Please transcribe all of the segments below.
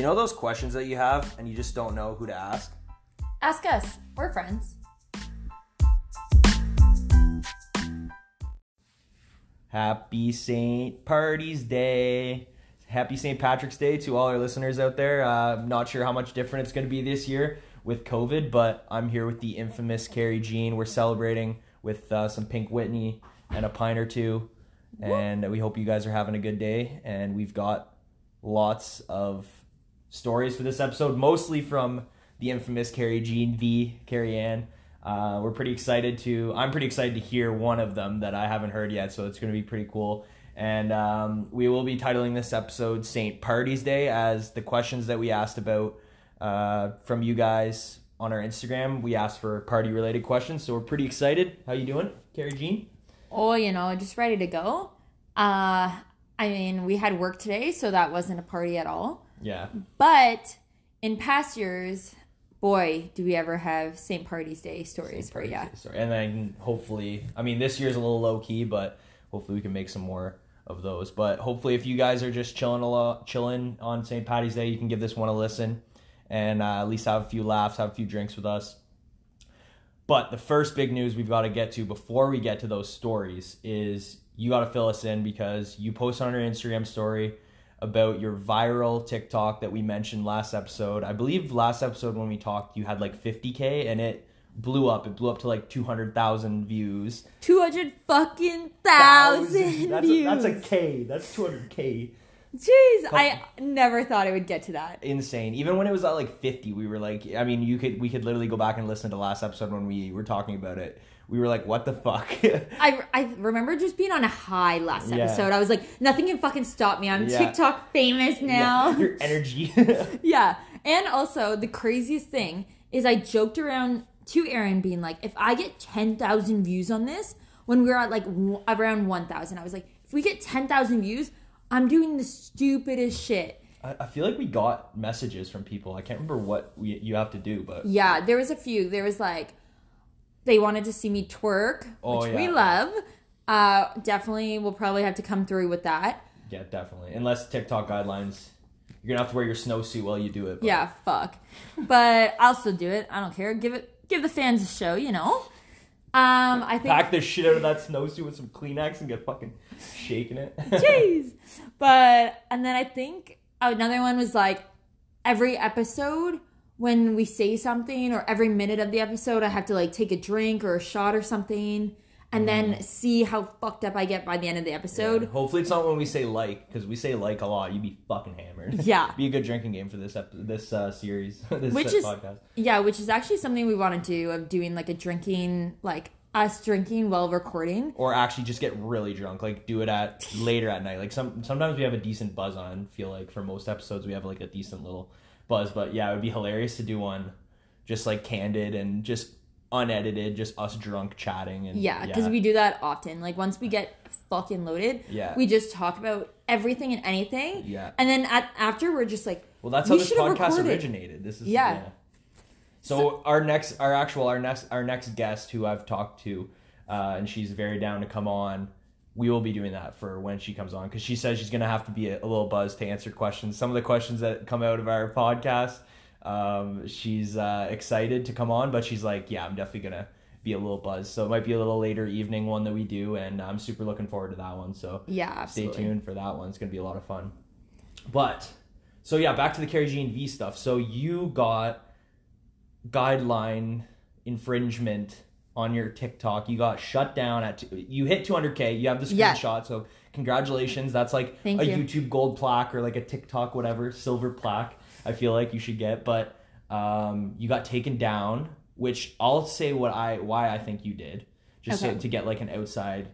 You know those questions that you have and you just don't know who to ask? Ask us. We're friends. Happy St. Parties Day. Happy St. Patrick's Day to all our listeners out there. Uh, not sure how much different it's going to be this year with COVID, but I'm here with the infamous Carrie Jean. We're celebrating with uh, some Pink Whitney and a pint or two. And we hope you guys are having a good day. And we've got lots of stories for this episode, mostly from the infamous Carrie Jean, V. Carrie Ann. Uh, we're pretty excited to. I'm pretty excited to hear one of them that I haven't heard yet, so it's going to be pretty cool. And um, we will be titling this episode "Saint Parties Day" as the questions that we asked about uh, from you guys on our Instagram. We asked for party-related questions, so we're pretty excited. How you doing, Carrie Jean? Oh, you know, just ready to go. Uh, I mean, we had work today, so that wasn't a party at all. Yeah, But in past years, boy, do we ever have St. Party's Day stories for you. Sorry. And then hopefully, I mean, this year's a little low key, but hopefully we can make some more of those. But hopefully, if you guys are just chilling a lot, chilling on St. Patty's Day, you can give this one a listen and uh, at least have a few laughs, have a few drinks with us. But the first big news we've got to get to before we get to those stories is you got to fill us in because you posted on your Instagram story about your viral TikTok that we mentioned last episode. I believe last episode when we talked, you had like 50k and it blew up. It blew up to like 200,000 views. 200 fucking thousand That's views. a, that's a K. That's 200k. Jeez, I never thought it would get to that. Insane. Even when it was at like 50, we were like, I mean, you could we could literally go back and listen to last episode when we were talking about it. We were like, what the fuck? I, I remember just being on a high last Yeah. episode. I was like, nothing can fucking stop me. I'm Yeah. TikTok famous now. Yeah, your energy. Yeah. And also, the craziest thing is I joked around to Aaron being like, if I get 10,000 views on this, when we were at like w- around 1,000, I was like, if we get 10,000 views, I'm doing the stupidest shit. I, I feel like we got messages from people. I can't remember what we, you have to do, but Yeah, there was a few. There was like, they wanted to see me twerk, Oh, which we love. Uh, definitely, we'll probably have to come through with that. yeah, definitely. Unless TikTok guidelines, you're gonna have to wear your snowsuit while you do it. but- Yeah, fuck. But I'll still do it. I don't care. Give it, give the fans a show. You know. Um, I think. Pack the shit out of that snowsuit with some Kleenex and get fucking shaking it. Jeez. But and then I think another one was like every episode when we say something or every minute of the episode I have to like take a drink or a shot or something and then see how fucked up I get by the end of the episode. Hopefully, it's not when we say like, because we say like a lot. You'd be fucking hammered. Yeah. be a good drinking game for this ep- this uh, series, this Which uh, is- podcast. Yeah, which is actually something we want to do of doing like a drinking like us drinking while recording. Or actually, just get really drunk. Like do it at later at night. Like some sometimes we have a decent buzz on. Feel like for most episodes we have like a decent little buzz. But yeah, it would be hilarious to do one just like candid and just unedited, just us drunk chatting and Yeah, because we do that often. Like once we get fucking loaded, Yeah. we just talk about everything and anything. Yeah. And then at, after we're just like, Well, that's We how this podcast recorded. originated. This is Yeah. So, our next, our actual, our next, our next guest, who I've talked to, uh, and she's very down to come on. We will be doing that for when she comes on because she says she's gonna have to be a, a little buzz to answer questions. Some of the questions that come out of our podcast, um, she's uh, excited to come on, but she's like, "Yeah, I'm definitely gonna be a little buzz. So it might be a little later evening one that we do, and I'm super looking forward to that one. So yeah, stay tuned for that one. It's gonna be a lot of fun. But so yeah, back to the Carrie Jean V stuff. So you got guideline infringement on your TikTok. You got shut down at you hit 200k. You have the Yeah. screenshot. So congratulations. That's like Thank a you. YouTube gold plaque or like a TikTok whatever silver plaque. I feel like you should get, but um, you got taken down. Which I'll say what I why I think you did, just Okay. so, to get like an outside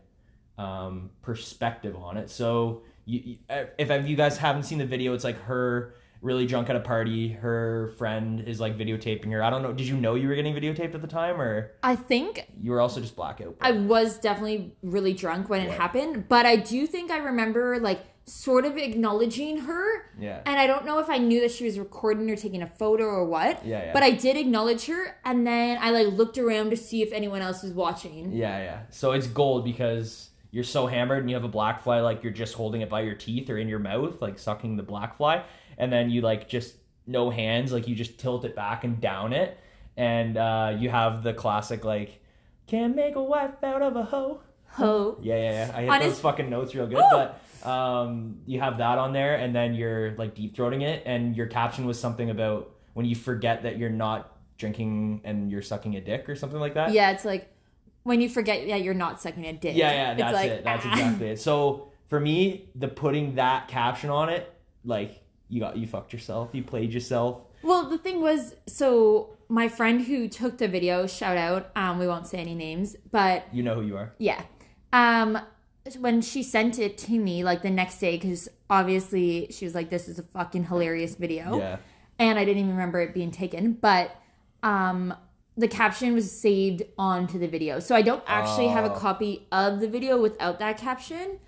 um, perspective on it. So you, you- if if you guys haven't seen the video, it's like her really drunk at a party. Her friend is like videotaping her. I don't know. Did you know you were getting videotaped at the time, or I think you were also just blackout? I was definitely really drunk when it happened, but I do think I remember like sort of acknowledging her. yeah. And I don't know if I knew that she was recording or taking a photo or what. Yeah, yeah. But I did acknowledge her, and then I like looked around to see if anyone else was watching. Yeah, yeah. So it's gold because you're so hammered and you have a black fly like you're just holding it by your teeth or in your mouth, like sucking the black fly. And then you like just no hands, like you just tilt it back and down it, and uh, you have the classic like can't make a wife out of a hoe. Ho. Yeah, yeah, yeah. I hit those fucking notes real good, Woo! but um, you have that on there, and then you're like deep throating it, and your caption was something about when you forget that you're not drinking and you're sucking a dick or something like that. Yeah, it's like when you forget that you're not sucking a dick. yeah, yeah. That's like, it. That's ah. exactly it. So for me, the putting that caption on it, like you got you fucked yourself, you played yourself. Well, the thing was, so my friend who took the video, shout out, um, we won't say any names, but You know who you are. yeah, um, when she sent it to me, like the next day, because obviously she was like, "This is a fucking hilarious video," Yeah. and I didn't even remember it being taken, but um, the caption was saved onto the video, so I don't actually have a Oh. copy of the video without that caption.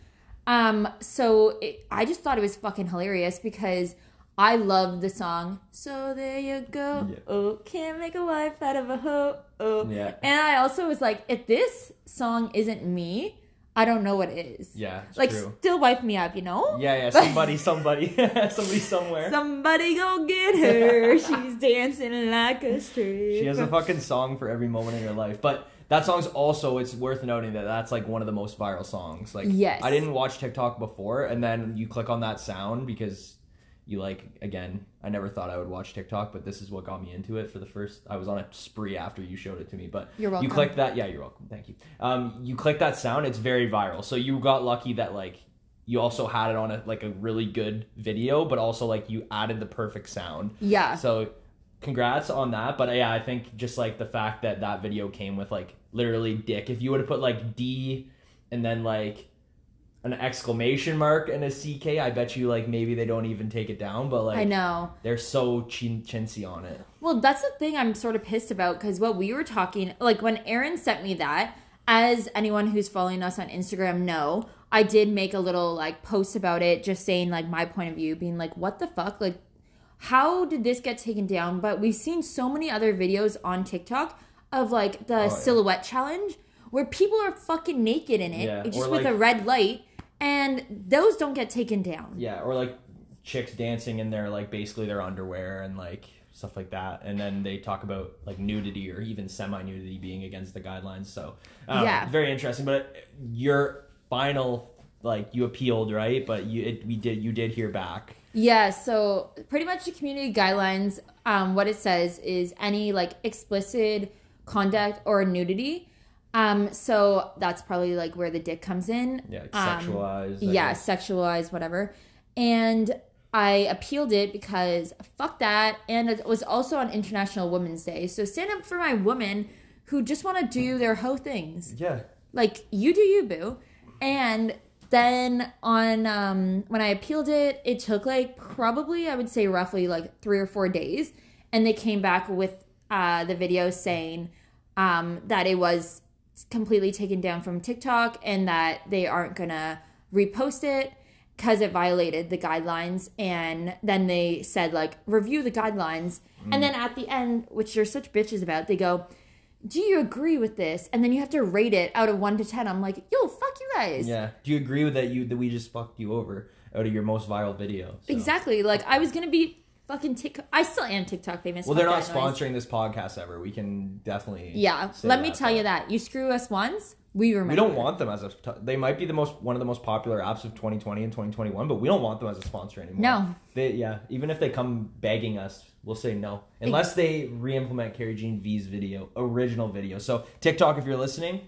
Um, so it, I just thought it was fucking hilarious because I love the song. So there you go. Yeah. Oh, can't make a wife out of a hoe. Oh, Yeah. and I also was like, if this song isn't me, I don't know what is. Yeah. Like, true. still wipe me up, you know? Yeah, yeah. Somebody, somebody, somebody somewhere. Somebody go get her. She's dancing like a stripper. She has a fucking song for every moment in her life. But that song's also it's worth noting that that's like one of the most viral songs. Like Yes. I didn't watch TikTok before and then you click on that sound because you like again, I never thought I would watch TikTok, but this is what got me into it for the first I was on a spree after you showed it to me. But You're welcome. you click that yeah, you're welcome. Thank you. Um you click that sound, it's very viral. So you got lucky that like you also had it on a like a really good video, but also like you added the perfect sound. Yeah. So congrats on that. But yeah, I think just like the fact that that video came with like literally dick. If you would have put like D and then like an exclamation mark and a CK, I bet you like maybe they don't even take it down. But like I know. they're so chin- chintzy on it. Well, that's the thing I'm sort of pissed about because what we were talking, like when Aaron sent me that, as anyone who's following us on Instagram know, I did make a little like post about it, just saying like my point of view, being like, what the fuck? Like, how did this get taken down? But we've seen so many other videos on TikTok of like the Oh, yeah. silhouette challenge where people are fucking naked in it, Yeah, just or, with like- a red light, and those don't get taken down. Yeah, or like chicks dancing in their like basically their underwear and like stuff like that, and then they talk about like nudity or even semi nudity being against the guidelines. So um, Yeah. very interesting. But your final like you appealed right, but you it, we did you did hear back. Yeah, so pretty much the community guidelines, um, what it says is any like explicit conduct or nudity. Um, so that's probably like where the dick comes in. Yeah, like Um, sexualized. Yeah, guess. sexualized, whatever. And I appealed it because fuck that. And it was also on International Women's Day. So stand up for my women who just want to do their hoe things yeah. like you do you boo and then on um when i appealed it it took like probably i would say roughly like three or four days. And they came back with uh the video saying um that it was completely taken down from tiktok and that they aren't gonna repost it because it violated the guidelines. And then they said like review the guidelines. And then at the end which they're such bitches about they go do you agree with this? And then you have to rate it out of one to ten. I'm like, yo, fuck you guys. Yeah. Do you agree with that? You that we just fucked you over out of your most viral video? So. Exactly. Like I was gonna be fucking TikTok. I still am TikTok famous. Well, they're not that noise. sponsoring this podcast ever. We can definitely. Yeah. Let me tell you that you screw us once, we remember. We don't want them as a. They might be the most one of the most popular apps of 2020 and 2021, but we don't want them as a sponsor anymore. No. They yeah. Even if they come begging us, we'll say no unless they re-implement Carrie Jean V's video, original video. So TikTok, if you're listening,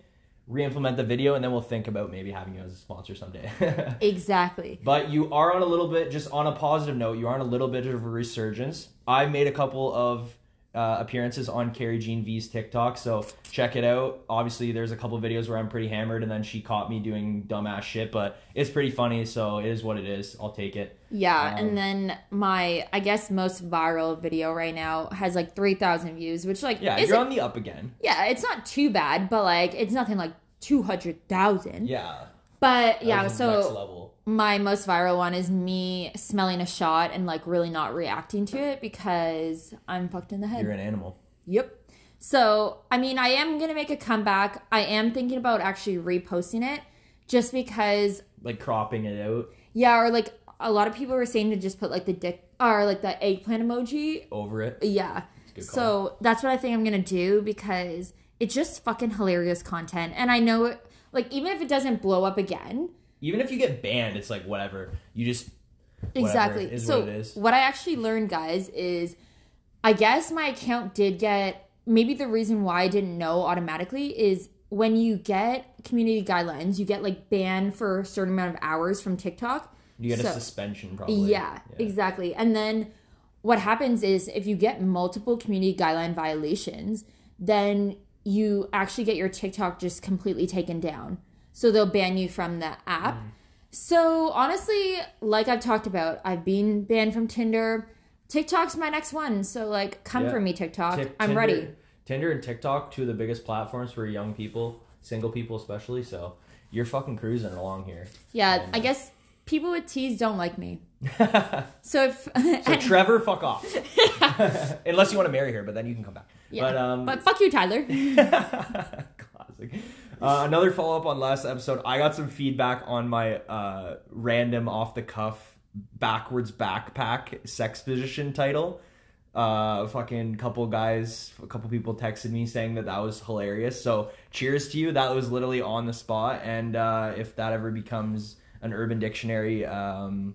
re-implement the video, and then we'll think about maybe having you as a sponsor someday. Exactly. But you are on a little bit, just on a positive note, you are on a little bit of a resurgence. I made a couple of uh, appearances on Carrie Jean V's TikTok, so check it out. Obviously, there's a couple videos where I'm pretty hammered, and then she caught me doing dumbass shit, but it's pretty funny, so it is what it is. I'll take it. Yeah. Um, and then my, I guess, most viral video right now has like three thousand views, which like Yeah, you're on the up again. yeah, it's not too bad, but like it's nothing like two hundred thousand. Yeah. But yeah, so next level. My most viral one is me smelling a shot and like really not reacting to it because I'm fucked in the head. You're an animal. Yep. So, I mean, I am going to make a comeback. I am thinking about actually reposting it just because, Like cropping it out. yeah, or like a lot of people were saying to just put like the dick or like the eggplant emoji. Over it. Yeah. So that's what I think I'm gonna do because it's just fucking hilarious content, and I know it. Like even if it doesn't blow up again, Even if you get banned, it's like whatever. You just exactly. so what it is. what I actually learned, guys, is I guess my account did get maybe the reason why I didn't know automatically is when you get community guidelines, you get like banned for a certain amount of hours from TikTok. You get a suspension probably. Yeah, exactly. And then what happens is if you get multiple community guideline violations, then you actually get your TikTok just completely taken down. So they'll ban you from the app. Mm. So honestly, like I've talked about, I've been banned from Tinder. TikTok's my next one. So like come Yeah. for me, TikTok. Tik- I'm Tinder- ready. Tinder and TikTok, two of the biggest platforms for young people, single people especially. So you're fucking cruising along here. Yeah, I guess people with T's don't like me. So if So Trevor, fuck off. Unless you want to marry her, but then you can come back. yeah. But um, but fuck you, Tyler. Classic. Uh, another follow up on last episode. I got some feedback on my uh, random off the cuff backwards backpack sex position title. Uh, fucking couple guys, a couple people texted me saying that that was hilarious. So cheers to you. That was literally on the spot. And uh, if that ever becomes an Urban Dictionary um,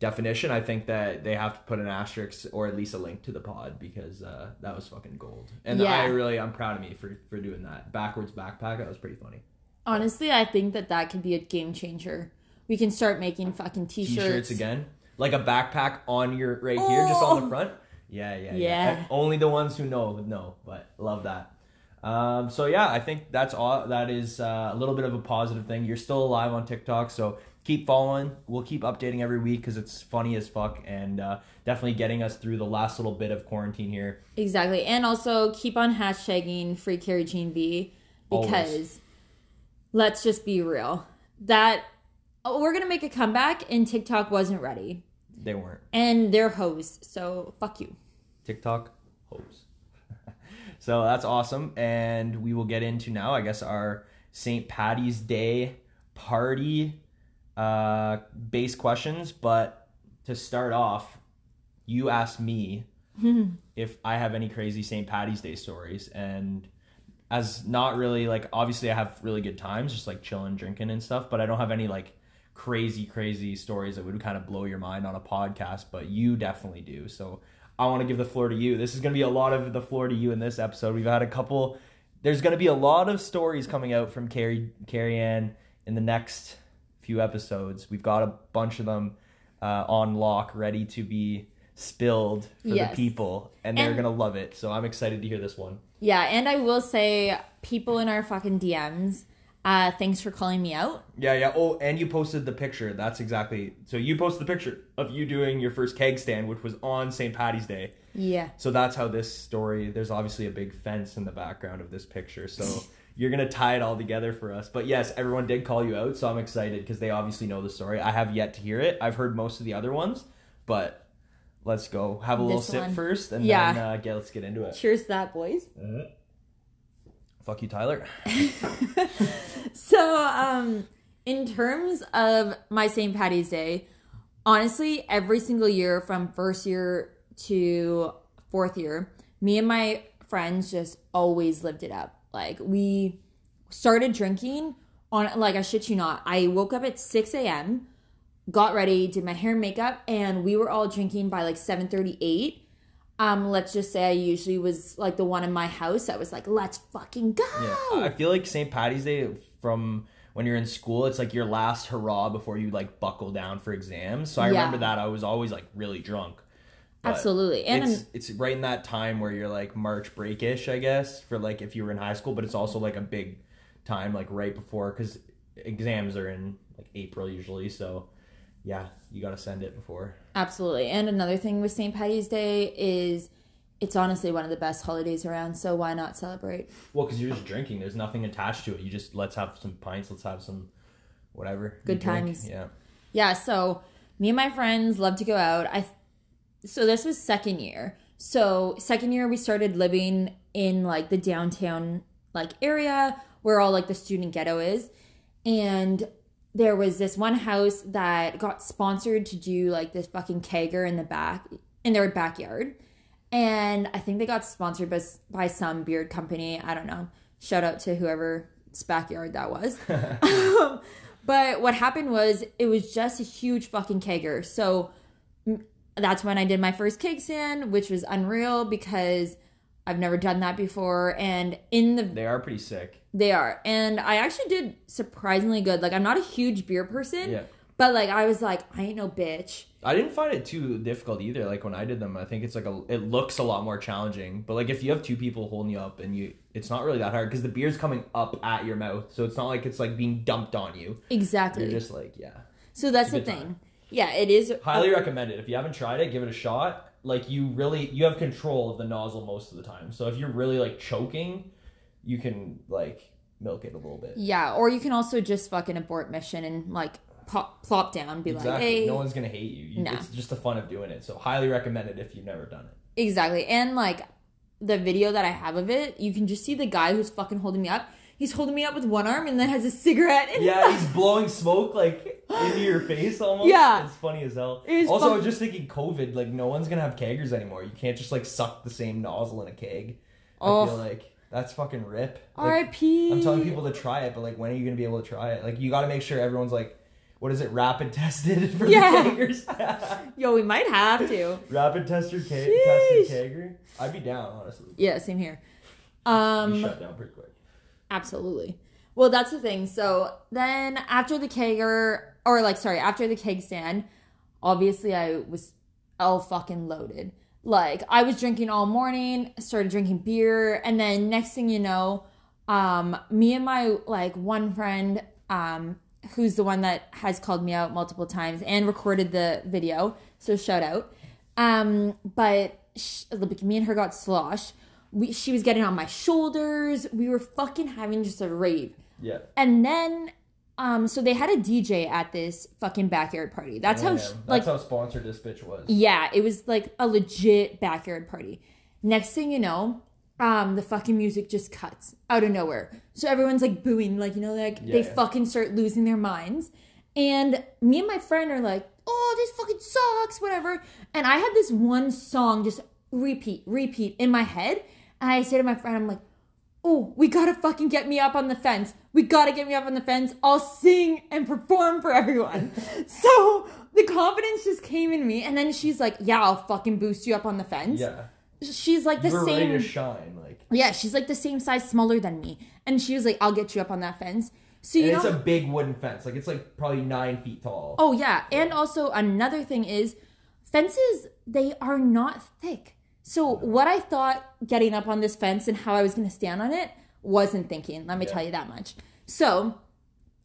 definition, I think that they have to put an asterisk or at least a link to the pod because uh, that was fucking gold. And Yeah. I really, I'm proud of me for for doing that backwards backpack. That was pretty funny. Honestly, I think that that could be a game changer. We can start making fucking t-shirts. T-shirts again, like a backpack on your right here, just on the Oh. front. Yeah, yeah, yeah. Yeah. Only the ones who know would know, but love that. Um, so yeah, I think that's all. That is uh, a little bit of a positive thing. You're still alive on TikTok, so keep following. We'll keep updating every week because it's funny as fuck and uh, definitely getting us through the last little bit of quarantine here. Exactly. And also keep on hashtagging free Carrie Jean V because Always. let's just be real. That oh, we're gonna make a comeback and TikTok wasn't ready. They weren't. And they're hoes, so fuck you. TikTok hose. so that's awesome. And we will get into now, I guess, our St. Patty's Day party uh, base questions. But to start off, you asked me if I have any crazy St. Patty's Day stories. And as not really like, obviously, I have really good times, just like chilling, drinking and stuff, but I don't have any like crazy, crazy stories that would kind of blow your mind on a podcast, but you definitely do. So I want to give the floor to you. This is going to be a lot of the floor to you in this episode. We've had a couple. There's going to be a lot of stories coming out from Carrie Carrie Ann in the next few episodes. We've got a bunch of them uh, on lock, ready to be spilled for Yes. the people, and they're And- to love it. So I'm excited to hear this one. Yeah, and I will say people in our fucking DMs, uh, thanks for calling me out. Yeah, yeah. Oh, and you posted the picture. That's exactly. So you posted the picture of you doing your first keg stand, which was on St. Patty's Day. Yeah. So that's how this story. There's obviously a big fence in the background of this picture. So you're gonna tie it all together for us. But yes, everyone did call you out, so I'm excited because they obviously know the story. I have yet to hear it. I've heard most of the other ones, but let's go have a little sip one. first, and Yeah. then uh, get let's get into it. Cheers to that, boys. Fuck you, Tyler. So, um, in terms of my St. Patty's Day, honestly, every single year from first year to fourth year, me and my friends just always lived it up. Like, we started drinking on, like, I shit you not, I woke up at 6 a.m., got ready, did my hair and makeup, and we were all drinking by like 7:38. Um, let's just say I usually was like the one in my house that was like, let's fucking go. Yeah, I feel like St. Patty's Day from when you're in school, it's like your last hurrah before you like buckle down for exams. So I Yeah. remember that I was always like really drunk. But Absolutely. And it's it's right in that time where you're like March breakish, I guess, for like if you were in high school, but it's also like a big time like right before because exams are in like April usually. So yeah, you got to send it before. Absolutely. And another thing with St. Patty's Day is it's honestly one of the best holidays around, so why not celebrate? Well, because you're just drinking. There's nothing attached to it. You just let's have some pints. Let's have some whatever. Good drink. times. Yeah. Yeah, so me and my friends love to go out. I so this was second year. So second year we started living in like the downtown like area where all like the student ghetto is. And there was this one house that got sponsored to do like this fucking kegger in the back in their backyard. And I think they got sponsored by, by some beard company. I don't know. Shout out to whoever's backyard that was. but what happened was it was just a huge fucking kegger. So that's when I did my first keg stand, which was unreal because I've never done that before. And in the They are pretty sick. they are. And I actually did surprisingly good. Like I'm not a huge beer person, Yeah. but like I was like, I ain't no bitch. I didn't find it too difficult either. Like when I did them, I think it's like a it looks a lot more challenging. But like if you have two people holding you up and you, it's not really that hard because the beer's coming up at your mouth, so it's not like it's like being dumped on you. Exactly. You're just like yeah. so that's the thing. time. Yeah, it is. Highly recommend it. If you haven't tried it, give it a shot. Like you really you have control of the nozzle most of the time. So if you're really like choking, you can like milk it a little bit. Yeah, or you can also just fucking abort mission and like pop, plop down, and be Exactly. like, hey, No one's gonna hate you. you No. It's just the fun of doing it. So highly recommend it if you've never done it. exactly. And like the video that I have of it, you can just see the guy who's fucking holding me up. He's holding me up with one arm and then has a cigarette. In Yeah, he's blowing smoke like into your face almost. Yeah. it's funny as hell. Also, I fun- was just thinking, COVID. Like, no one's gonna have keggers anymore. You can't just like suck the same nozzle in a keg. Oh. I feel like that's fucking rip. Like, R.I.P. I'm telling people to try it, but like, when are you gonna be able to try it? Like, you got to make sure everyone's like, what is it, rapid tested for Yeah. the keggers? Yo, we might have to. rapid tester ke- Sheesh. tested kegger. I'd be down, honestly. Yeah, same here. Um, shut down pretty quick. Absolutely. Well, that's the thing. So then after the kegger, or like, sorry, after the keg stand, obviously I was all fucking loaded. Like, I was drinking all morning, started drinking beer, and then next thing you know, um, me and my like one friend, um, who's the one that has called me out multiple times and recorded the video, so shout out. Um, but sh- me and her got slosh. We, she was getting on my shoulders. We were fucking having just a rave. Yeah. And then, um, so they had a DJ at this fucking backyard party. That's how, Yeah, sh- that's like, how sponsored this bitch was. yeah, it was like a legit backyard party. Next thing you know, um, the fucking music just cuts out of nowhere. So everyone's like booing, like, you know, like they fucking start losing their minds. And me and my friend are like, oh, this fucking sucks, whatever. And I had this one song just repeat, repeat in my head. And I say to my friend, I'm like, oh, we gotta fucking get me up on the fence. We gotta get me up on the fence. I'll sing and perform for everyone. so the confidence just came in me. And then she's like, yeah, I'll fucking boost you up on the fence. Yeah. She's like the You were ready same. to shine, like. yeah, she's like the same size, smaller than me. And she was like, I'll get you up on that fence. So you And know. it's a big wooden fence. Like it's like probably nine feet tall. Oh yeah, and also another thing is fences they are not thick. So what I thought getting up on this fence and how I was going to stand on it wasn't thinking. Let me Yeah. tell you that much. So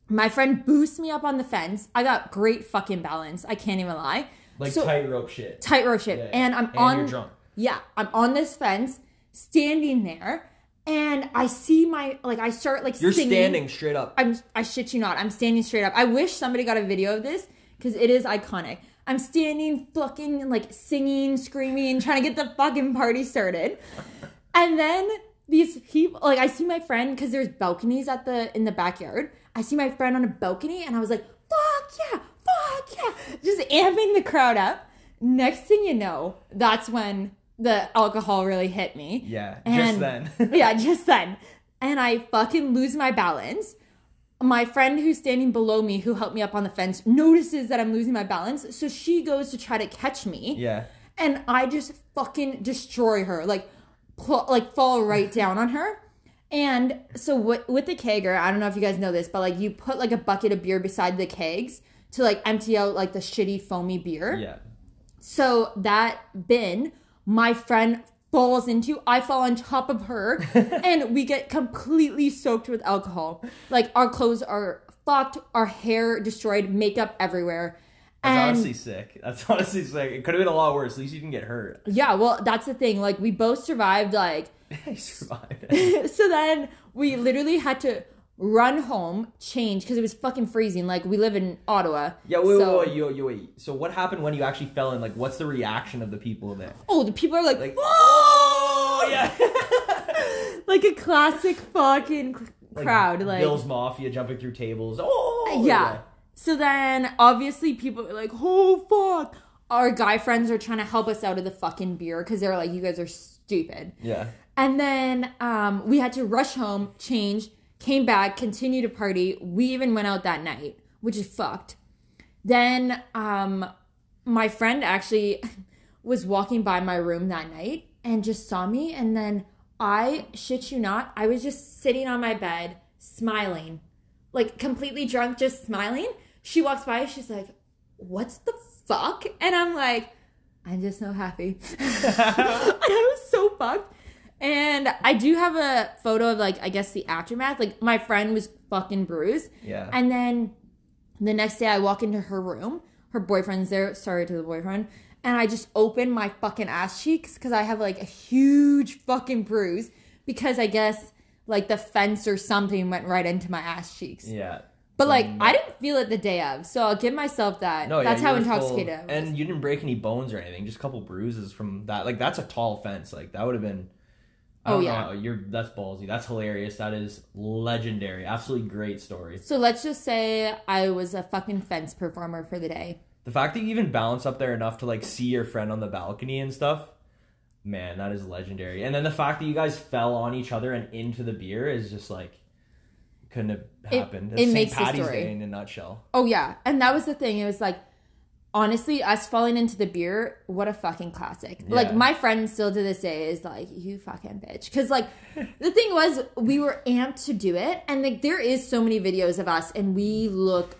my friend boosts me up on the fence. I got great fucking balance. I can't even lie. like so, tightrope shit. tightrope shit. Yeah. And I'm And on you're drunk. Yeah, I'm on this fence standing there and I see my like I start like You're singing. standing straight up. I'm I shit you not. I'm standing straight up. I wish somebody got a video of this because it is iconic. I'm standing fucking like singing, screaming, trying to get the fucking party started. And then these people like I see my friend because there's balconies at the in the backyard. I see my friend on a balcony and I was like, fuck yeah, fuck yeah. Just amping the crowd up. Next thing you know, that's when the alcohol really hit me. Yeah, just And- then. yeah, just then. And I fucking lose my balance. My friend who's standing below me, who helped me up on the fence, notices that I'm losing my balance. So she goes to try to catch me. yeah. And I just fucking destroy her. Like, pl- like fall right down on her. And so what, with the kegger, I don't know if you guys know this, but like you put like a bucket of beer beside the kegs to like empty out like the shitty foamy beer. Yeah. So that bin, my friend falls into, I fall on top of her, and we get completely soaked with alcohol. Like our clothes are fucked, our hair destroyed, makeup everywhere. That's And honestly sick. That's honestly sick. It could have been a lot worse. At least you didn't get hurt. yeah, well, that's the thing. Like we both survived. Like you survived. so, then we literally had to run home, change because it was fucking freezing. Like we live in Ottawa. yeah, wait, so, wait, wait, wait, wait. So what happened when you actually fell in? Like, what's the reaction of the people there? Oh, the people are like, Like, oh, yeah. like a classic fucking crowd. Like Bills Mafia jumping through tables. Oh yeah. So then obviously people are like, oh fuck. Our guy friends are trying to help us out of the fucking beer because they're like, you guys are stupid. Yeah. And then um, we had to rush home, change, came back, continued to party. We even went out that night, which is fucked. Then um, my friend actually was walking by my room that night and just saw me. And then I shit you not, I was just sitting on my bed smiling, like completely drunk, just smiling. She walks by, she's like, What's the fuck? And I'm like, I'm just so happy. I was so fucked. And I do have a photo of like I guess the aftermath. Like my friend was fucking bruised. Yeah. And then the next day I walk into her room. Her boyfriend's there. Sorry to the boyfriend. And I just open my fucking ass cheeks because I have like a huge fucking bruise because I guess like the fence or something went right into my ass cheeks. yeah. But like I didn't feel it the day of, so I'll give myself that. No, yeah, that's you how were full- intoxicated I was. And you didn't break any bones or anything. Just a couple bruises from that. Like that's a tall fence. Like that would have been. I Oh, yeah. know. You're that's ballsy. That's hilarious. That is legendary. Absolutely great story. so let's just say I was a fucking fence performer for the day. The fact that you even balance up there enough to like see your friend on the balcony and stuff, man, that is legendary. And then the fact that you guys fell on each other and into the beer is just like couldn't have happened. it St. makes the story. Day in a nutshell. Oh yeah, and that was the thing. It was like, honestly, us falling into the beer. What a fucking classic. Like my friend still to this day is like, you fucking bitch. Because like, the thing was, we were amped to do it, and like there is so many videos of us, and we look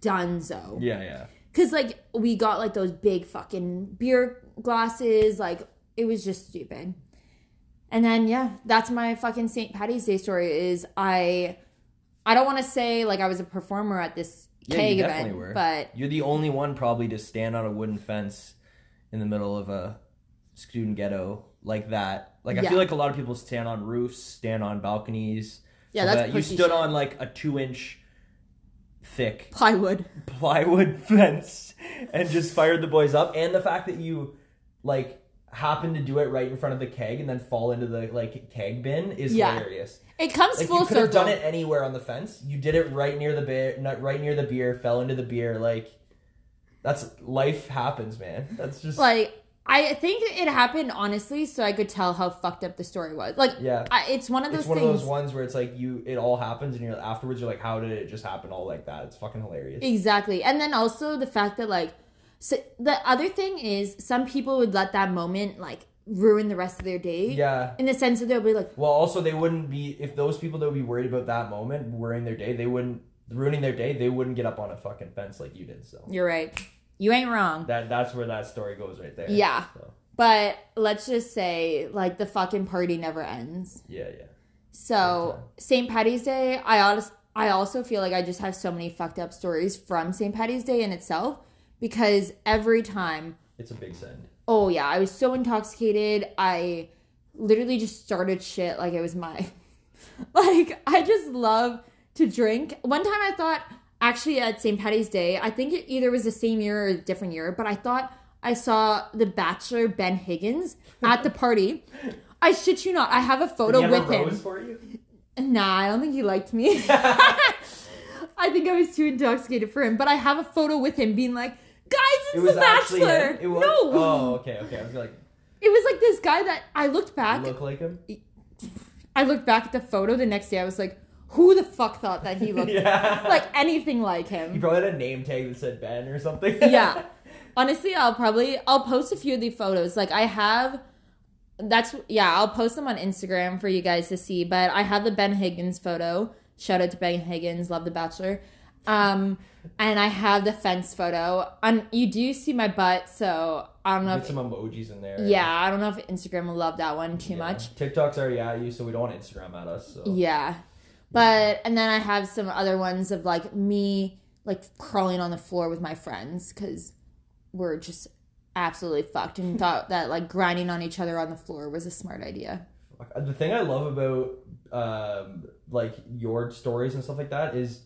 dunzo. Yeah, yeah. Cause like we got like those big fucking beer glasses, like it was just stupid. And then yeah, that's my fucking St. Patty's Day story. Is I, I don't want to say like I was a performer at this Yeah, keg you definitely event, were. but You're the only one probably to stand on a wooden fence in the middle of a student ghetto like that. Like I Yeah. feel like a lot of people stand on roofs, stand on balconies. Yeah, So that's that- you stood shit. on like a two inch thick plywood. plywood fence and just fired the boys up. And the fact that you like happened to do it right in front of the keg and then fall into the like keg bin is Yeah. hilarious. It comes Like full you could have done it anywhere on the fence. You did it right near the beer, not right near the beer. Fell into the beer. Like that's life happens, man. That's just Like I think it happened honestly, so I could tell how fucked up the story was. Like yeah. I, it's one of those It's one things. of those ones where it's like you, it all happens, and you're afterwards. You're like, how did it just happen all like that? It's fucking hilarious. Exactly. And then also the fact that like so the other thing is some people would let that moment like ruin the rest of their day. Yeah. In the sense that they'll be like, Well, also they wouldn't be if those people that would be worried about that moment ruining their day. They wouldn't ruining their day. They wouldn't get up on a fucking fence like you did. So You're right. You ain't wrong. that that's where that story goes right there. Yeah. So, But let's just say like the fucking party never ends. yeah. Yeah. So St. Patty's Day, I honest, I also feel like I just have so many fucked up stories from St. Patty's Day in itself because every time It's a big send. Oh yeah, I was so intoxicated. I literally just started shit like it was my like I just love to drink. One time I thought actually at St. Patty's Day, I think it either was the same year or a different year, but I thought I saw the bachelor Ben Higgins at the party. I shit you not. I have a photo Did he have with a him. for you? Nah, I don't think he liked me. I think I was too intoxicated for him, but I have a photo with him being like, "Guys, it's It was the actually Bachelor." him? It was, no, Oh, okay, okay. I was like, it was like this guy that I looked back. look like him. I looked back at the photo the next day. I was like, "Who the fuck thought that he looked yeah. like anything like him? you him?" probably had a name tag that said Ben or something. yeah. Honestly, I'll probably I'll post a few of the photos. Like I have that's yeah, I'll post them on Instagram for you guys to see, but I have the Ben Higgins photo. Shout out to Ben Higgins, love the bachelor. Um and I have the fence photo. And you do see my butt, so I don't know Get if some emojis in there. yeah, I don't know if Instagram will love that one too Yeah. much. TikTok's already at you, so we don't want Instagram at us. So Yeah. But and then I have some other ones of like me like crawling on the floor with my friends cuz we're just absolutely fucked and thought that like grinding on each other on the floor was a smart idea. the thing I love about um, like your stories and stuff like that is,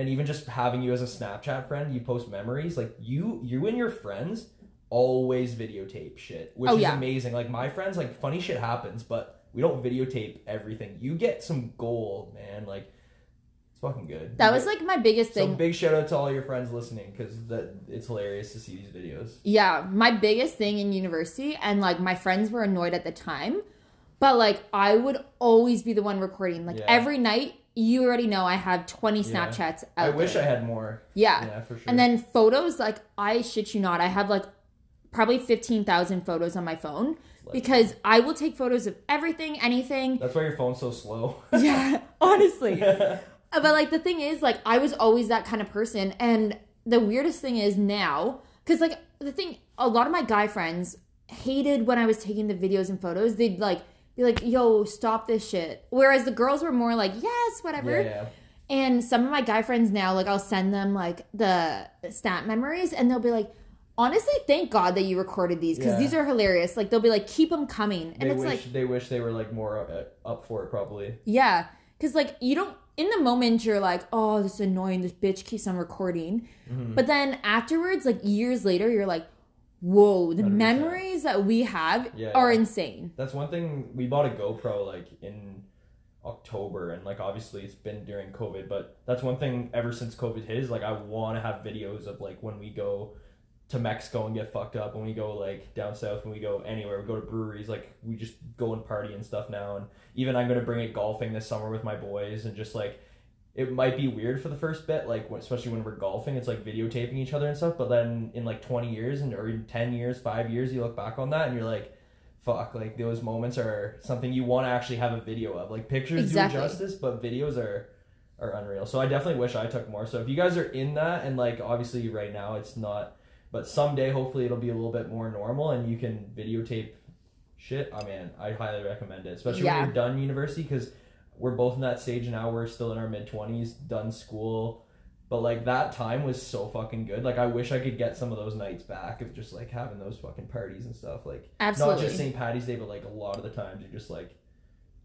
and even just having you as a Snapchat friend, you post memories. Like you, you and your friends always videotape shit, which Oh, is yeah. amazing. Like my friends, like funny shit happens, but we don't videotape everything. You get some gold, man. Like it's fucking good. That was like my biggest so thing. big shout out to all your friends listening because that it's hilarious to see these videos. Yeah, my biggest thing in university, and like my friends were annoyed at the time, but like I would always be the one recording. Like Yeah. every night, you already know I have 20 Yeah. Snapchats out I wish there. I had more. Yeah. Yeah, for sure. And then photos, like I shit you not, I have like probably 15,000 photos on my phone Like- because I will take photos of everything, anything. that's why your phone's so slow. yeah, honestly. But like the thing is, like I was always that kind of person, and the weirdest thing is now, because like the thing, a lot of my guy friends hated when I was taking the videos and photos. They'd like be like, "Yo, stop this shit," whereas the girls were more like, "Yes, whatever." yeah, yeah. And some of my guy friends now, like I'll send them like the snap memories, and they'll be like. Honestly, thank God that you recorded these because Yeah. these are hilarious. Like they'll be like, keep them coming, and They it's wish like, they wish they were like more uh, up for it probably. yeah, because like you don't in the moment you're like, oh, this is annoying. This bitch keeps on recording, Mm-hmm. but then afterwards, like years later, you're like, whoa, the 100%. memories that we have Yeah, are yeah. insane. That's one thing we bought a GoPro like in October and like obviously it's been during COVID, but that's one thing ever since COVID hit is like I want to have videos of like when we go to Mexico and get fucked up when we go like down south when we go anywhere we go to breweries like we just go and party and stuff now and even I'm gonna bring it golfing this summer with my boys and just like it might be weird for the first bit like especially when we're golfing it's like videotaping each other and stuff but then in like 20 years and or in 10 years 5 years you look back on that and you're like fuck like those moments are something you want to actually have a video of like pictures Exactly. do justice but videos are are unreal so i definitely wish i took more so if you guys are in that and like obviously right now it's not but someday hopefully it'll be a little bit more normal and you can videotape shit oh mean, i highly recommend it especially Yeah. when you're done university because we're both in that stage now we're still in our mid-20s done school but like that time was so fucking good like i wish i could get some of those nights back of just like having those fucking parties and stuff like Absolutely. not just St. Patty's Day, but like a lot of the times you're just like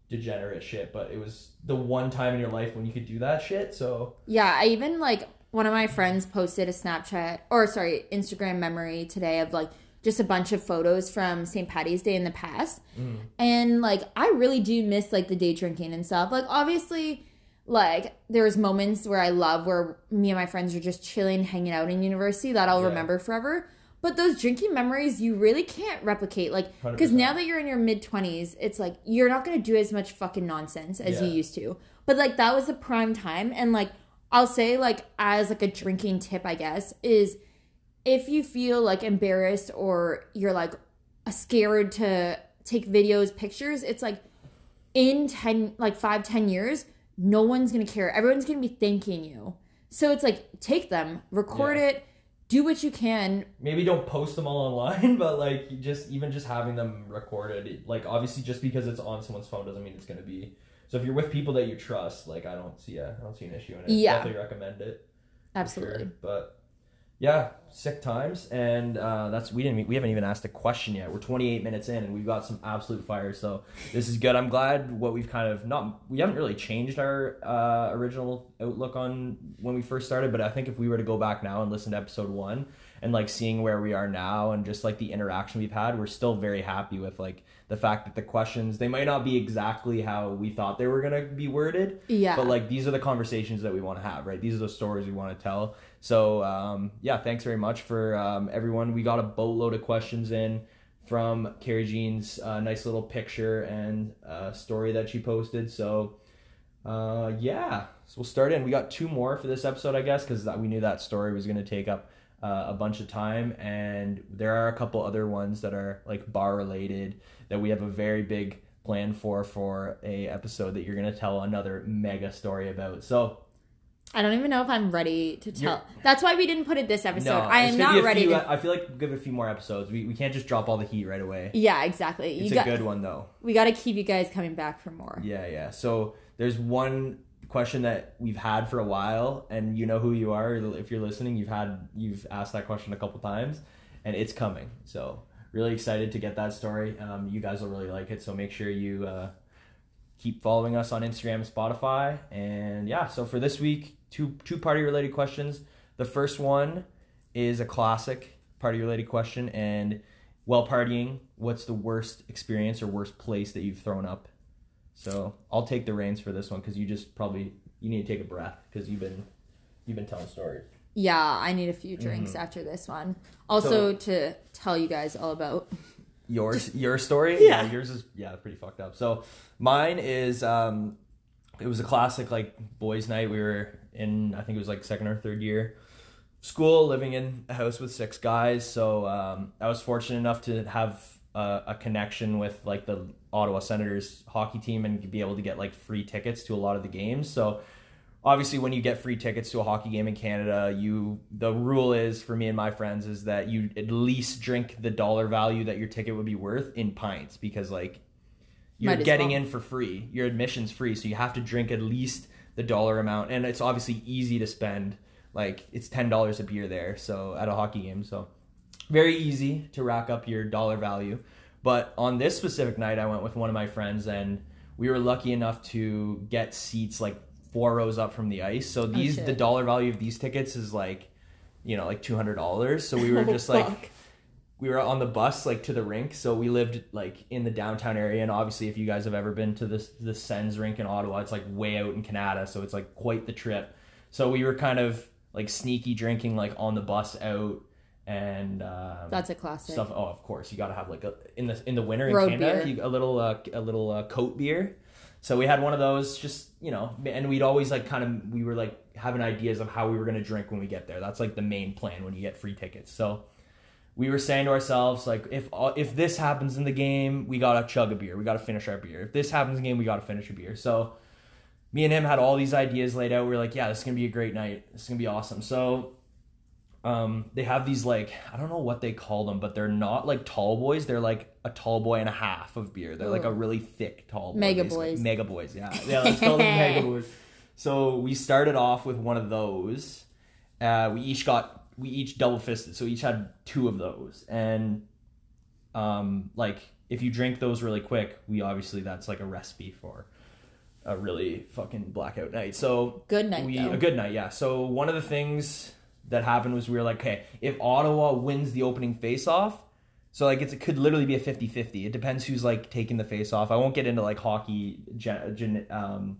degenerate shit. But it was the one time in your life when you could do that shit. So Yeah, I even like one of my friends posted a Snapchat or sorry, Instagram memory today of like just a bunch of photos from St. Patty's Day in the past. Mm. And like I really do miss like the day drinking and stuff. Like obviously like there's moments where I love where me and my friends are just chilling, hanging out in university that I'll Yeah. remember forever. But those drinking memories you really can't replicate. Like because now that you're in your mid twenties, it's like you're not gonna do as much fucking nonsense as you used to. But like that was the prime time and like I'll say like as like a drinking tip I guess is if you feel like embarrassed or you're like scared to take videos, pictures, it's like in 10 like five, ten years, no one's gonna care. Everyone's gonna be thanking you. So it's like take them, record Yeah. it, do what you can. maybe don't post them all online, but like just even just having them recorded, like obviously just because it's on someone's phone doesn't mean it's gonna be. So if you're with people that you trust, like I don't see a I don't see an issue in it. Yeah. definitely recommend it. Absolutely. sure. But yeah, sick times, and uh, that's we didn't we haven't even asked a question yet. We're 28 minutes in, and we've got some absolute fire. So this is good. I'm glad what we've kind of not we haven't really changed our uh, original outlook on when we first started, but I think if we were to go back now and listen to episode one and like seeing where we are now and just like the interaction we've had, we're still very happy with like the fact that the questions they might not be exactly how we thought they were gonna be worded, Yeah. but like these are the conversations that we want to have, right? These are the stories we want to tell. So um, yeah, thanks very much for um, everyone. We got a boatload of questions in from Carrie Jean's uh, nice little picture and uh, story that she posted. So uh, yeah, so we'll start in. We got two more for this episode, I guess, because we knew that story was going to take up uh, a bunch of time, and there are a couple other ones that are like bar related that we have a very big plan for for a episode that you're going to tell another mega story about. So I don't even know if I'm ready to tell. You're- That's why we didn't put it this episode. no, I am not ready few- to. I feel like give it a few more episodes. We, we can't just drop all the heat right away. Yeah, exactly. It's you a got, good one though. we got to keep you guys coming back for more. Yeah, yeah. So there's one question that we've had for a while, and you know who you are. If you're listening, you've had you've asked that question a couple times, and it's coming. So really excited to get that story. Um, you guys will really like it. So make sure you uh, keep following us on Instagram and Spotify. And yeah, so for this week, two two party related questions. The first one is a classic party related question, and while partying, what's the worst experience or worst place that you've thrown up? So I'll take the reins for this one because you just probably you need to take a breath because you've been you've been telling stories. Yeah, I need a few drinks after this one. Also, to tell you guys all about. Yours, your story, Yeah. yours is yeah, pretty fucked up. So mine is, um, it was a classic like boys' night. We were in, I think it was like second or third year school, living in a house with six guys. So um, I was fortunate enough to have a, a connection with like the Ottawa Senators hockey team and be able to get like free tickets to a lot of the games. So obviously when you get free tickets to a hockey game in Canada, you the rule is for me and my friends is that you at least drink the dollar value that your ticket would be worth in pints because like you're getting well. in for free. Your admission's free, so you have to drink at least the dollar amount and it's obviously easy to spend like it's $10 a beer there so at a hockey game. So very easy to rack up your dollar value. But on this specific night, I went with one of my friends, and we were lucky enough to get seats like four rows up from the ice. So these, shit. the dollar value of these tickets is like, you know, like two hundred dollars. So we were Oh, just like, we were on the bus like to the rink. So we lived like in the downtown area, and obviously, if you guys have ever been to this the Sens rink in Ottawa, it's like way out in Canada, so it's like quite the trip. So we were kind of like sneaky drinking like on the bus out and um, That's a classic. stuff. Oh, of course, you got to have like a in the in the winter in Road Canada, you, a little uh, a little uh, coat beer. So we had one of those, just you know, and we'd always like kind of we were like having ideas of how we were gonna drink when we get there. That's like the main plan when you get free tickets. So we were saying to ourselves like, if if this happens in the game, we gotta chug a beer. We gotta finish our beer. If this happens in the game, we gotta finish a beer. So me and him had all these ideas laid out. We were like, yeah, this is gonna be a great night. This is gonna be awesome. So um, they have these like I don't know what they call them, but they're not like tall boys. They're like a tall boy and a half of beer. They're like a really thick tall boy. Mega basically. boys. Mega boys. Yeah, yeah. Let's call them mega boys. So we started off with one of those. Uh, we each got we each double fisted, so we each had two of those, and um, like if you drink those really quick, we obviously that's like a recipe for a really fucking blackout night. So Good night, we a good night, yeah. So one of the things that happened was we were like, okay, if Ottawa wins the opening face off, so like it's, it could literally be a 50-50. It depends who's like taking the face off. I won't get into like hockey gen, gen, um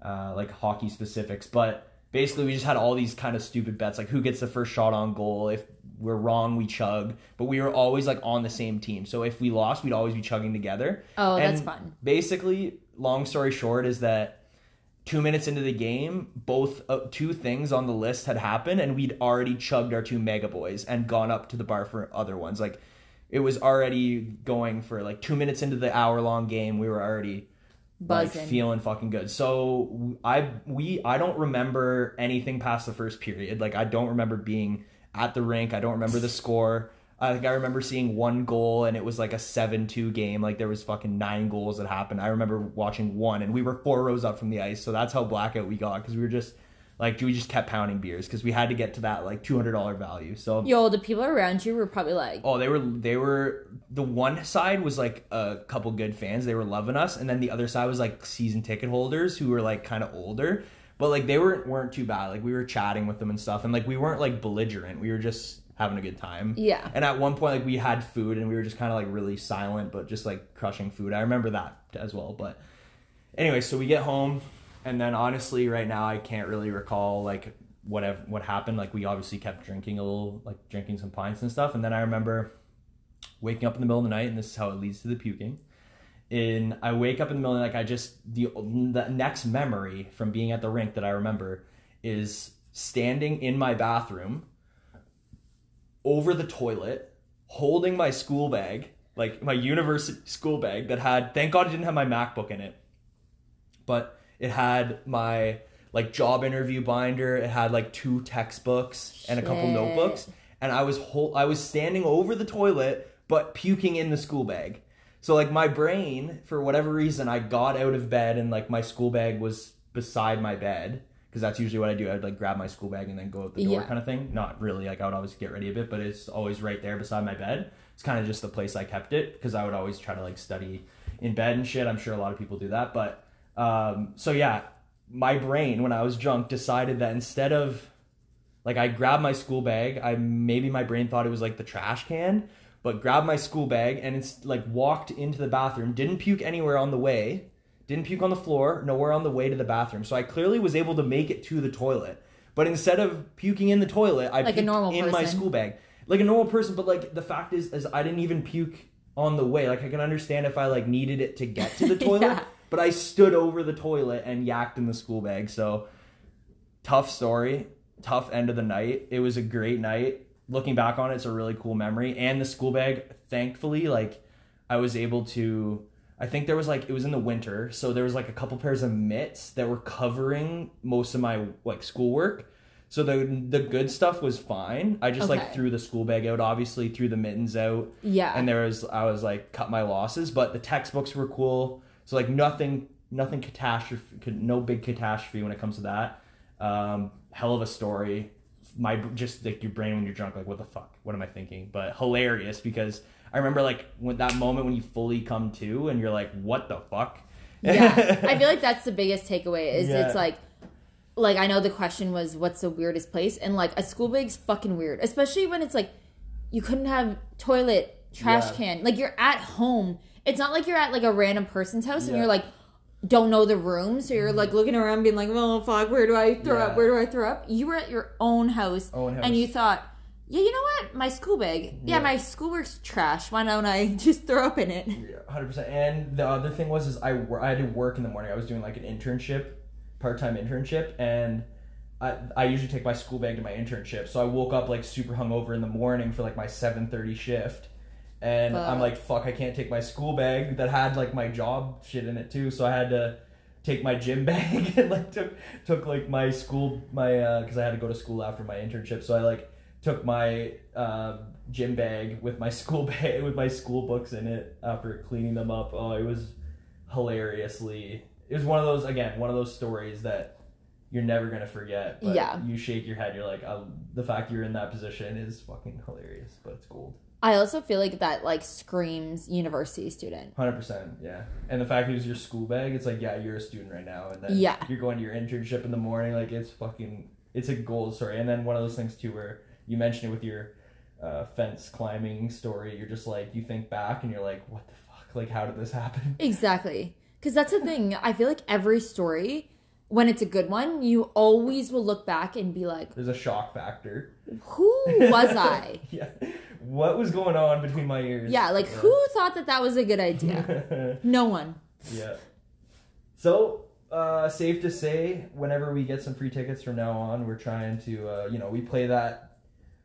uh like hockey specifics, but basically we just had all these kind of stupid bets like who gets the first shot on goal. If we're wrong, we chug, but we were always like on the same team. So if we lost, we'd always be chugging together. Oh, that's fun. Basically, long story short is that two minutes into the game, both uh, two things on the list had happened, and we'd already chugged our two mega boys and gone up to the bar for other ones. Like it was already going for like two minutes into the hour long game. We were already like feeling fucking good. So I we I don't remember anything past the first period. Like I don't remember being at the rink. I don't remember the score. I think I remember seeing one goal and it was like a 7-2 game. Like there was fucking nine goals that happened. I remember watching one and we were four rows up from the ice. So that's how blackout we got because we were just like we just kept pounding beers because we had to get to that like $200 value. So Yo, the people around you were probably like, Oh, they were they were the one side was like a couple good fans. They were loving us, and then the other side was like season ticket holders who were like kind of older, but like they weren't weren't too bad. Like we were chatting with them and stuff, and like we weren't like belligerent. We were just having a good time. Yeah. And at one point, like we had food, and we were just kind of like really silent, but just like crushing food. I remember that as well. But anyway, so we get home, and then honestly, right now, I can't really recall like whatever what happened. Like we obviously kept drinking a little, like drinking some pints and stuff, and then I remember waking up in the middle of the night, and this is how it leads to the puking. In I wake up in the middle of the night, like I just the the next memory from being at the rink that I remember is standing in my bathroom over the toilet, holding my school bag, like my university school bag that had thank God it didn't have my MacBook in it. But it had my like job interview binder, it had like two textbooks and a couple notebooks and I was whole I was standing over the toilet but puking in the school bag. So like my brain for whatever reason I got out of bed and like my school bag was beside my bed because that's usually what I do. I'd like grab my school bag and then go out the door Yeah. kind of thing. Not really like I would always get ready a bit, but it's always right there beside my bed. It's kind of just the place I kept it because I would always try to like study in bed and shit. I'm sure a lot of people do that, but um, so yeah, my brain when I was drunk decided that instead of like I grabbed my school bag, I maybe my brain thought it was like the trash can, but grabbed my school bag and it's like walked into the bathroom, didn't puke anywhere on the way, didn't puke on the floor, nowhere on the way to the bathroom. So I clearly was able to make it to the toilet. But instead of puking in the toilet, I Like a puked in my school bag. Like a normal person, but like the fact is is I didn't even puke on the way. Like I can understand if I like needed it to get to the toilet, Yeah. But I stood over the toilet and yacked in the school bag. So tough story, tough end of the night. It was a great night. Looking back on it, it's a really cool memory. And the school bag, thankfully, like I was able to. I think there was like it was in the winter, so there was like a couple pairs of mitts that were covering most of my like schoolwork. So the the good stuff was fine. I just like threw the school bag out, obviously threw the mittens out, Yeah. and there was I was like cut my losses, but the textbooks were cool. So like nothing nothing catastrophe, no big catastrophe when it comes to that. Um, hell of a story. My just like your brain when you're drunk, like what the fuck? What am I thinking? But hilarious because I remember like when that moment when you fully come to and you're like, what the fuck? yeah i feel like that's the biggest takeaway is Yeah. it's like like i know the question was what's the weirdest place and like a school bag's fucking weird especially when it's like you couldn't have toilet trash Yeah. can like you're at home it's not like you're at like a random person's house and Yeah. you're like don't know the room so you're like looking around being like oh fuck where do i throw Yeah. up where do i throw up you were at your own house, Own house. and you thought yeah you know what my school bag yeah, Yeah. my schoolwork's trash why don't i just throw up in it Hundred percent. And the other thing was, is I wor- I had to work in the morning. I was doing like an internship, part time internship, and I I usually take my school bag to my internship. So I woke up like super hungover in the morning for like my seven thirty shift, and I'm like, fuck, I can't take my school bag that had like my job shit in it too. So I had to take my gym bag and like took took like my school my uh because I had to go to school after my internship. So I like took my uh, gym bag with my school bag with my school books in it after cleaning them up. Oh, it was hilariously. It was one of those again, one of those stories that you're never gonna forget. But Yeah. you shake your head. You're like, um, the fact you're in that position is fucking hilarious, but it's gold. I also feel like that like screams university student. Hundred percent, yeah. And the fact it was your school bag, it's like, yeah, you're a student right now, and then Yeah. you're going to your internship in the morning. Like it's fucking, it's a gold story. And then one of those things too, where you mentioned it with your uh, fence climbing story. You're just like, you think back, and you're like, what the fuck? Like, how did this happen? Exactly. Because that's the thing. I feel like every story, when it's a good one, you always will look back and be like, There's a shock factor. who was I? yeah. What was going on between my ears? Yeah, like who thought that that was a good idea? No one. yeah. So, uh, safe to say, whenever we get some free tickets from now on, we're trying to, uh, you know, we play that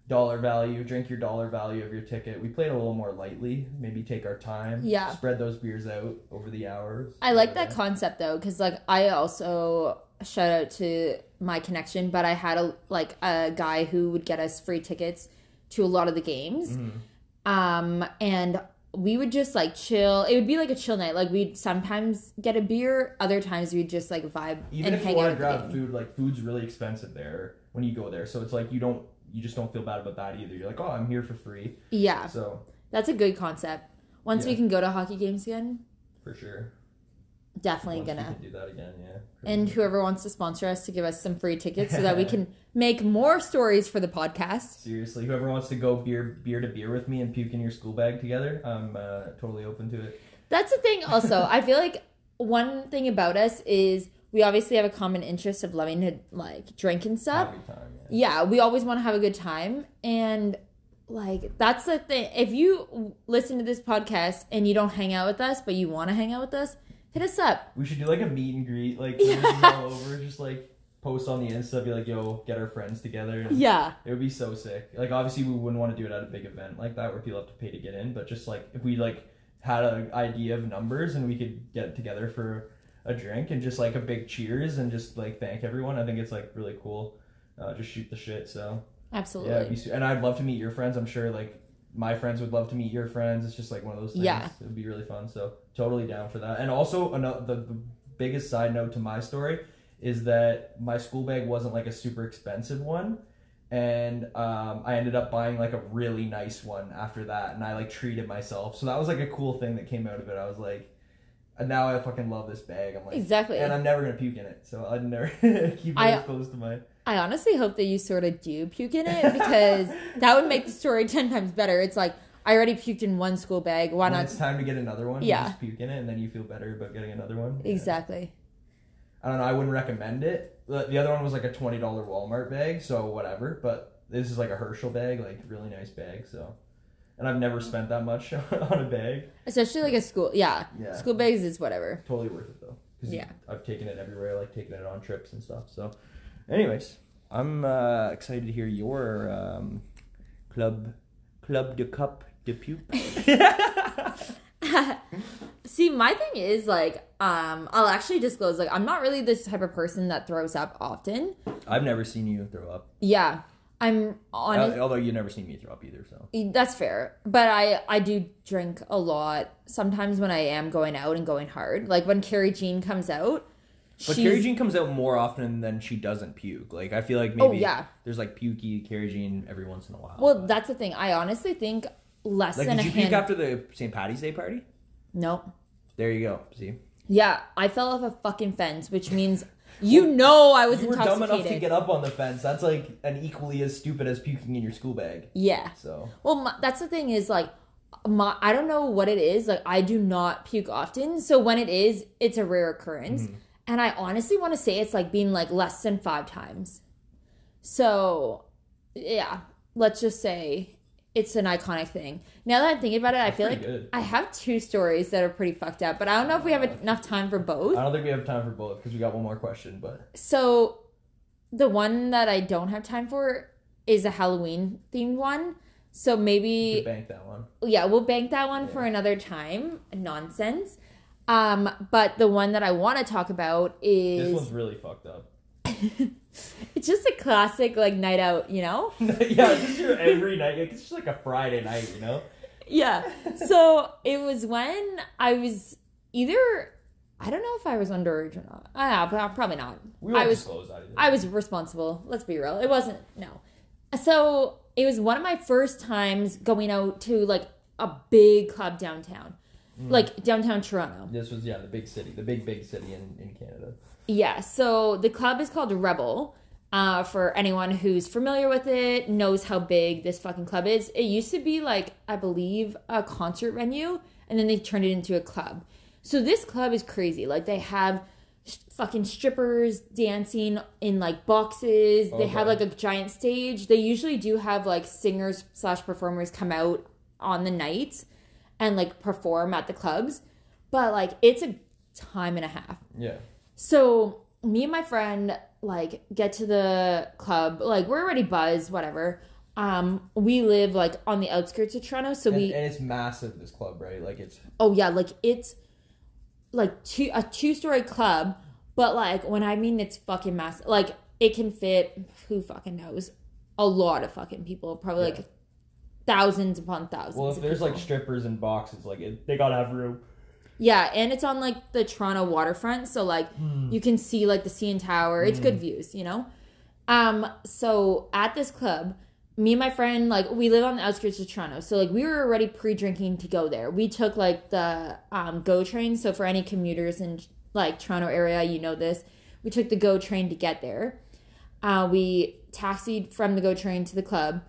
dollar value, drink your dollar value of your ticket. We play it a little more lightly, maybe take our time. Yeah. Spread those beers out over the hours. I like that concept though, because like I also shout out to my connection, but I had a like a guy who would get us free tickets to a lot of the games, Mm-hmm. um, and we would just like chill. It would be like a chill night. Like we'd sometimes get a beer, other times we'd just like vibe Even if you want to grab food, like food's really expensive there when you go there. So it's like you don't, you just don't feel bad about that either. You're like, oh, I'm here for free. Yeah, So that's a good concept. Once we can go to hockey games again, for sure. Definitely Once gonna. can do that again, yeah. And whoever wants to sponsor us to give us some free tickets so that we can make more stories for the podcast. Seriously, whoever wants to go beer beer to beer with me and puke in your school bag together, I'm uh, totally open to it. That's the thing, also. I feel like one thing about us is we obviously have a common interest of loving to like drink and stuff. Time, yeah. Yeah, we always want to have a good time. And like, that's the thing. If you listen to this podcast and you don't hang out with us, but you want to hang out with us, hit us up. We should do like a meet and greet, like Yeah. all over, just like post on the Insta, be like, "Yo, get our friends together." Yeah. It would be so sick. Like obviously, we wouldn't want to do it at a big event like that where people have to pay to get in, but just like if we like had an idea of numbers and we could get together for a drink and just like a big cheers and just like thank everyone. I think it's like really cool. Uh, just shoot the shit. So Absolutely. Yeah, and I'd love to meet your friends. I'm sure like my friends would love to meet your friends. It's just like one of those things. Yeah. It would be really fun. So totally down for that. And also another the, the biggest side note to my story is that my school bag wasn't like a super expensive one. And um, I ended up buying like a really nice one after that, and I like treated myself. So that was like a cool thing that came out of it. I was like, and now I fucking love this bag. I'm like, Exactly. and I'm never gonna puke in it, so I'd never keep it I- close to my. I honestly hope that you sort of do puke in it because that would make the story 10 times better. It's like, I already puked in one school bag. Why when not? it's time to get another one, you Yeah. just puke in it, and then you feel better about getting another one. Yeah. Exactly. I don't know. I wouldn't recommend it. The the other one was like a twenty dollar Walmart bag, so whatever. But this is like a Herschel bag, like really nice bag. So, and I've never spent that much on a bag. Especially like a school. Yeah. Yeah. School bags is whatever. Totally worth it though. Yeah. I've taken it everywhere. Like taking it on trips and stuff. So, anyways, I'm uh, excited to hear your um, club club de cup de puke. See, my thing is like, um, I'll actually disclose like I'm not really this type of person that throws up often. I've never seen you throw up. Yeah, I'm honest. Although you've never seen me throw up either. So That's fair, but I I do drink a lot. Sometimes when I am going out and going hard, like when Carrie Jean comes out, But she's Carrie Jean comes out more often than she doesn't puke. Like I feel like maybe Oh, yeah. there's like pukey Carrie Jean every once in a while. well. but- That's the thing. I honestly think less like than did a you puke after the St. Patty's Day party? no. There you go. See, Yeah, I fell off a fucking fence, which means you know I was you were dumb enough to get up on the fence. That's like an equally as stupid as puking in your school bag. yeah. So Well, my, that's the thing is like, my I don't know what it is. Like, I do not puke often, so when it is, it's a rare occurrence. Mm-hmm. And I honestly want to say it's like being like less than five times. So, yeah, let's just say it's an iconic thing. Now that I'm thinking about it, I feel like good. I have two stories that are pretty fucked up, but I don't know if we have uh, enough time for both. I don't think we have time for both because we got one more question. But So, the one that I don't have time for is a Halloween themed one. So maybe bank that one. yeah, we'll bank that one for another time. Nonsense. Um, but the one that I want to talk about is This one's really fucked up. it's just a classic like night out, you know? yeah, it's just your every night. It's just like a Friday night, you know. Yeah. So it was when I was either I don't know if I was underage or not. I know, but probably not. We I was disclose that either. I was responsible. Let's be real. It wasn't no. So it was one of my first times going out to like a big club downtown, like downtown Toronto. this was yeah the big city, the big big city in in Canada. Yeah. So the club is called Rebel. Uh, for anyone who's familiar with it, knows how big this fucking club is. It used to be like I believe a concert venue, and then they turned it into a club. So this club is crazy. Like they have fucking strippers dancing in like boxes. They have like a giant stage. They usually do have like singers slash performers come out on the nights and like perform at the clubs. But like it's a time and a half. Yeah. So me and my friend like get to the club. Like we're already buzzed, whatever. Um, we live like on the outskirts of Toronto, so And, we and it's massive. This club, right? Like it's oh yeah, like it's like two a two story club, but like when I mean it's fucking massive, like it can fit who fucking knows a lot of fucking people, probably Yeah. like thousands upon thousands. well, if there's like strippers and boxes, like it, they gotta have room. Yeah, and it's on like the Toronto waterfront, so like you can see like the CN Tower. It's good views, you know. Um, so at this club, me and my friend like we live on the outskirts of Toronto, so like we were already pre-drinking to go there. We took like the um, GO train. So for any commuters in like Toronto area, you know this. We took the GO train to get there. Uh, we taxied from the GO train to the club.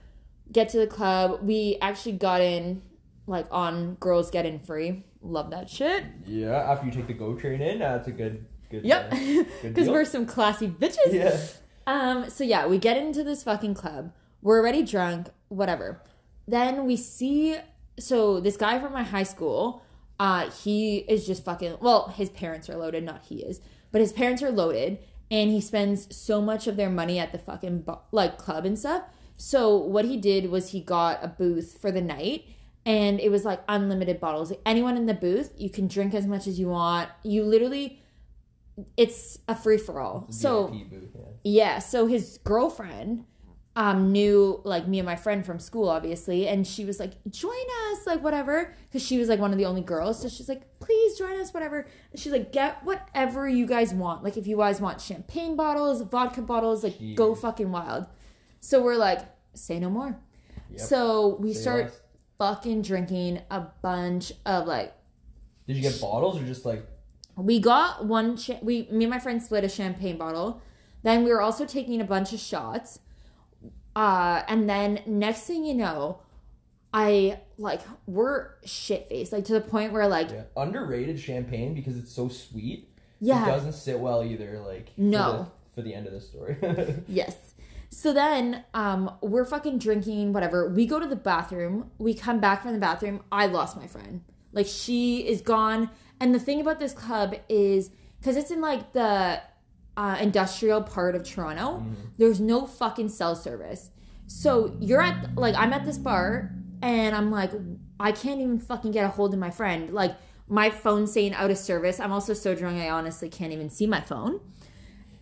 Get to the club. We actually got in like on girls get in free. Love that shit. Yeah. After you take the go train in, that's a good good. Yep. uh, Because deal. we're some classy bitches. yeah. Um, so yeah, we get into this fucking club. We're already drunk, whatever. Then we see so this guy from my high school, uh, he is just fucking well, his parents are loaded, not he is, but his parents are loaded, and he spends so much of their money at the fucking like club and stuff. So what he did was he got a booth for the night and it was like unlimited bottles. Like anyone in the booth, you can drink as much as you want. You literally it's a free for all. So booth, yeah. yeah, so his girlfriend um knew like me and my friend from school obviously and she was like join us like whatever because she was like one of the only girls so she's like please join us whatever and she's like get whatever you guys want like if you guys want champagne bottles vodka bottles like go fucking wild so we're like say no more Yep. so we Say start less. fucking drinking a bunch of like Did you get bottles or just like we got one cha- we me and my friend split a champagne bottle then we were also taking a bunch of shots uh and then next thing you know I like we're shit faced, like to the point where like Yeah. Underrated champagne because it's so sweet. yeah, It doesn't sit well either. Like for No. the, for the end of the story. Yes. So then um we're fucking drinking whatever. We go to the bathroom. We come back from the bathroom. I lost my friend. Like she is gone. And the thing about this club is cuz it's in like the uh, industrial part of Toronto. There's no fucking cell service. So you're at like I'm at this bar and I'm like I can't even fucking get a hold of my friend. Like my phone's saying out of service. I'm also so drunk I honestly can't even see my phone.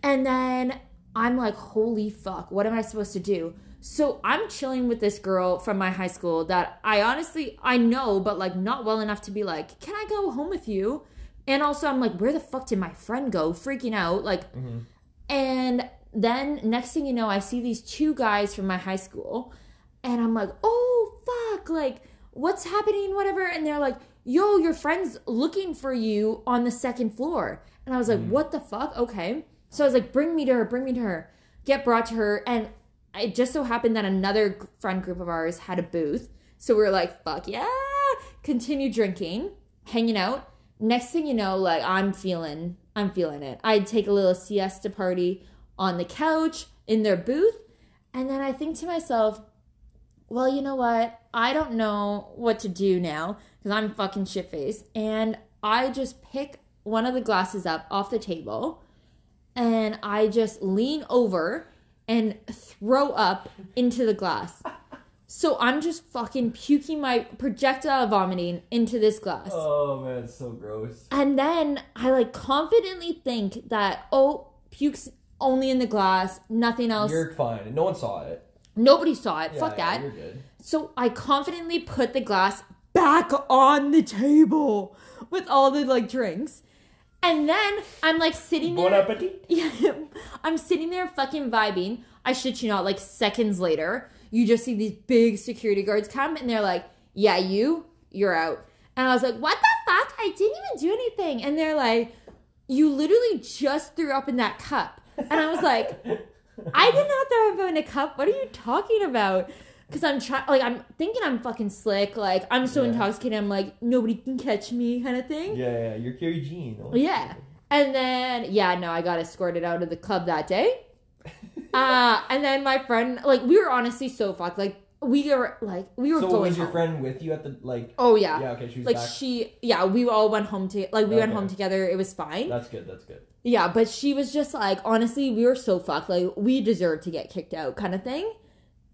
And then I'm like, holy fuck, what am I supposed to do? So I'm chilling with this girl from my high school that I honestly I know, but like not well enough to be like, can I go home with you? And also I'm like, where the fuck did my friend go? Freaking out. Like mm-hmm. and then next thing you know, I see these two guys from my high school, and I'm like, oh fuck, like what's happening, whatever. And they're like, yo, your friend's looking for you on the second floor. And I was like, mm-hmm. what the fuck? Okay. So I was like, bring me to her, bring me to her. Get brought to her. And it just so happened that another friend group of ours had a booth. So we are like, fuck yeah. Continue drinking, hanging out. Next thing you know, like I'm feeling, I'm feeling it. I'd take a little siesta party on the couch in their booth. And then I think to myself, well, you know what? I don't know what to do now because I'm fucking shit faced. And I just pick one of the glasses up off the table and I just lean over and throw up into the glass. So I'm just fucking puking my projectile vomiting into this glass. oh man, so gross. And then I like confidently think that, oh, puke's only in the glass, nothing else. You're fine. No one saw it. Nobody saw it. Yeah, Fuck yeah, that. You're good. So I confidently put the glass back on the table with all the like drinks. And then I'm like sitting Bon there. appetit. Yeah, I'm sitting there fucking vibing. I shit you not, like seconds later, you just see these big security guards come and they're like, Yeah, you, you're out. And I was like, What the fuck? I didn't even do anything. And they're like, You literally just threw up in that cup. And I was like, I did not throw up in a cup. What are you talking about? Because I'm trying, like, I'm thinking I'm fucking slick. Like, I'm so Yeah. intoxicated. I'm like, nobody can catch me, kind of thing. Yeah, yeah, you're Carrie Jean. Oh, Yeah. And then, yeah, no, I got escorted out of the club that day. uh, and then my friend, like, we were honestly so fucked. Like, we were, like, we were So was your home. friend with you at the like? Oh, yeah. Yeah, okay, she was like, back. she, yeah, we all went home to, like, we went home together. It was fine. That's good. That's good. Yeah, but she was just like, honestly, we were so fucked. Like, we deserve to get kicked out, kind of thing.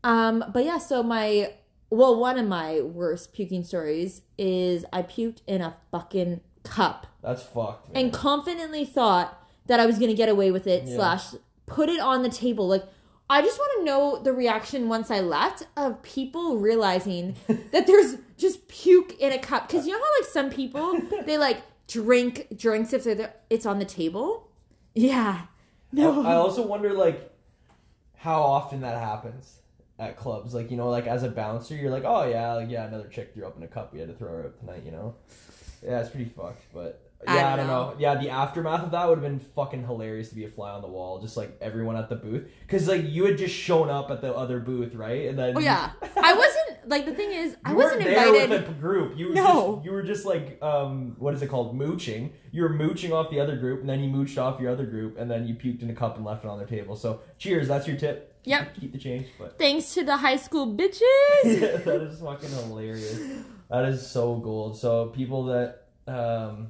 Um, but yeah, so my, well, one of my worst puking stories is I puked in a fucking cup That's fucked. Man. and confidently thought that I was gonna get away with it. Yeah. Slash, put it on the table. Like, I just want to know the reaction once I left of people realizing that there's just puke in a cup. Because you know how like some people they like drink drinks if it's on the table. Yeah. No. I also wonder like how often that happens at clubs. Like you know, like as a bouncer, you're like, oh yeah, like yeah, another chick threw up in a cup. We had to throw her out tonight. You know. Yeah, it's pretty fucked, but. Yeah, I don't don't, know. know. Yeah, the aftermath of that would have been fucking hilarious to be a fly on the wall, just like everyone at the booth, because like you had just shown up at the other booth, right? And then oh yeah. I wasn't like the thing is I You wasn't there invited. with a group. You were No. just, you were just like um what is it called mooching. You were mooching off the other group, and then you mooched off your other group, and then you puked in a cup and left it on their table. So cheers, that's your tip. Yep. Keep the change, but Thanks to the high school bitches. yeah, that is fucking hilarious. That is so gold. So people that um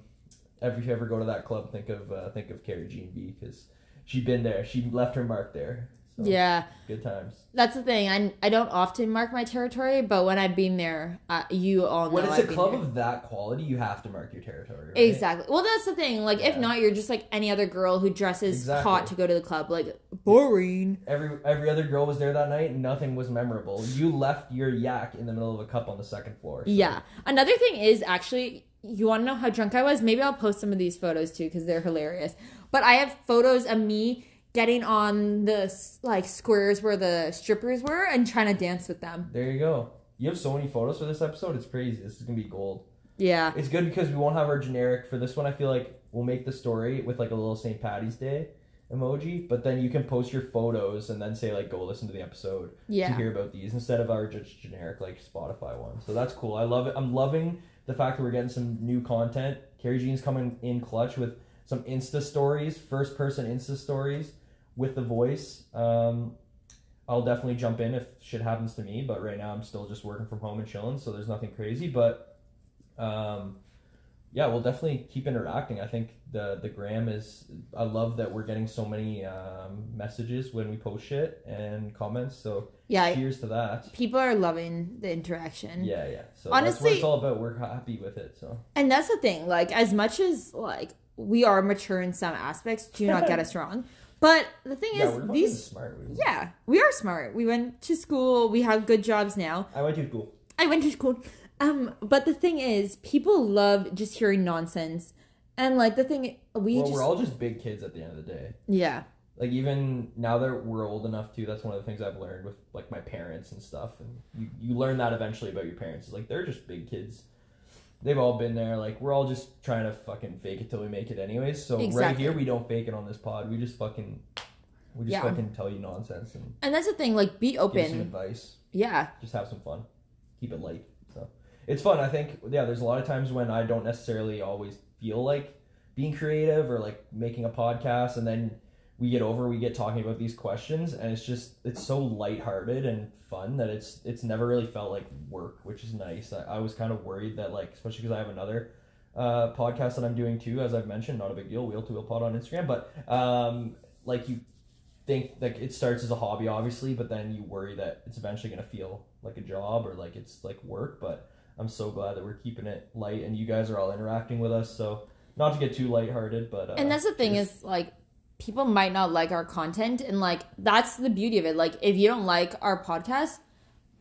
if you ever go to that club, think of uh, think of Carrie Jean V because she been there. She left her mark there. So, yeah. good times. That's the thing. I, I don't often mark my territory, but when I've been there, uh, you all know. When it's I've a club there. of that quality, you have to mark your territory. Right? Exactly. Well, that's the thing. Like, if not, you're just like any other girl who dresses Exactly. hot to go to the club. Like, boring. Every every other girl was there that night. Nothing was memorable. You left your yak in the middle of a cup on the second floor. so- Yeah. Another thing is actually, you want to know how drunk I was? Maybe I'll post some of these photos too because they're hilarious. But I have photos of me getting on the like squares where the strippers were and trying to dance with them. There you go. You have so many photos for this episode. It's crazy. This is gonna be gold. Yeah. It's good because we won't have our generic for this one. I feel like we'll make the story with like a little St. Patty's Day, emoji, but then you can post your photos and then say like go listen to the episode yeah. to hear about these instead of our just generic like Spotify one. So that's cool. I love it. I'm loving the fact that we're getting some new content. Carrie Jean's coming in clutch with some Insta stories, first person Insta stories with the voice. Um, I'll definitely jump in if shit happens to me, but right now I'm still just working from home and chilling, so there's nothing crazy. But um, yeah, we'll definitely keep interacting. I think the the gram is. I love that we're getting so many um, messages when we post shit and comments. So Yeah, cheers to that. people are loving the interaction. Yeah, yeah. So that's what Honestly- it's all about. We're happy with it. So And that's the thing, like as much as like we are mature in some aspects, do not get us wrong. But the thing yeah, is these smart. We- yeah, we are smart. We went to school, we have good jobs now. I went to school. I went to school. Um, but the thing is, people love just hearing nonsense. And like the thing we well, just we're all just big kids at the end of the day. Yeah. like even now that we're old enough too that's one of the things i've learned with like my parents and stuff and you, you learn that eventually about your parents is like they're just big kids they've all been there. Like we're all just trying to fucking fake it till we make it anyways. So right here we don't fake it on this pod. We just fucking we just Yeah. fucking tell you nonsense and And that's the thing, like be give some open. advice. Yeah. just have some fun. Keep it light so. It's fun. I think yeah there's a lot of times when i don't necessarily always feel like being creative or like making a podcast and then we get over we get talking about these questions and it's just it's so lighthearted and fun that it's it's never really felt like work which is nice. I, I was kind of worried that like especially because i have another uh, podcast that i'm doing too as i've mentioned not a big deal wheel to wheel pod on instagram but um, like you think like it starts as a hobby obviously but then you worry that it's eventually going to feel like a job or like it's like work but i'm so glad that we're keeping it light and you guys are all interacting with us so not to get too lighthearted but uh, and that's the thing is like people might not like our content and like that's the beauty of it like if you don't like our podcast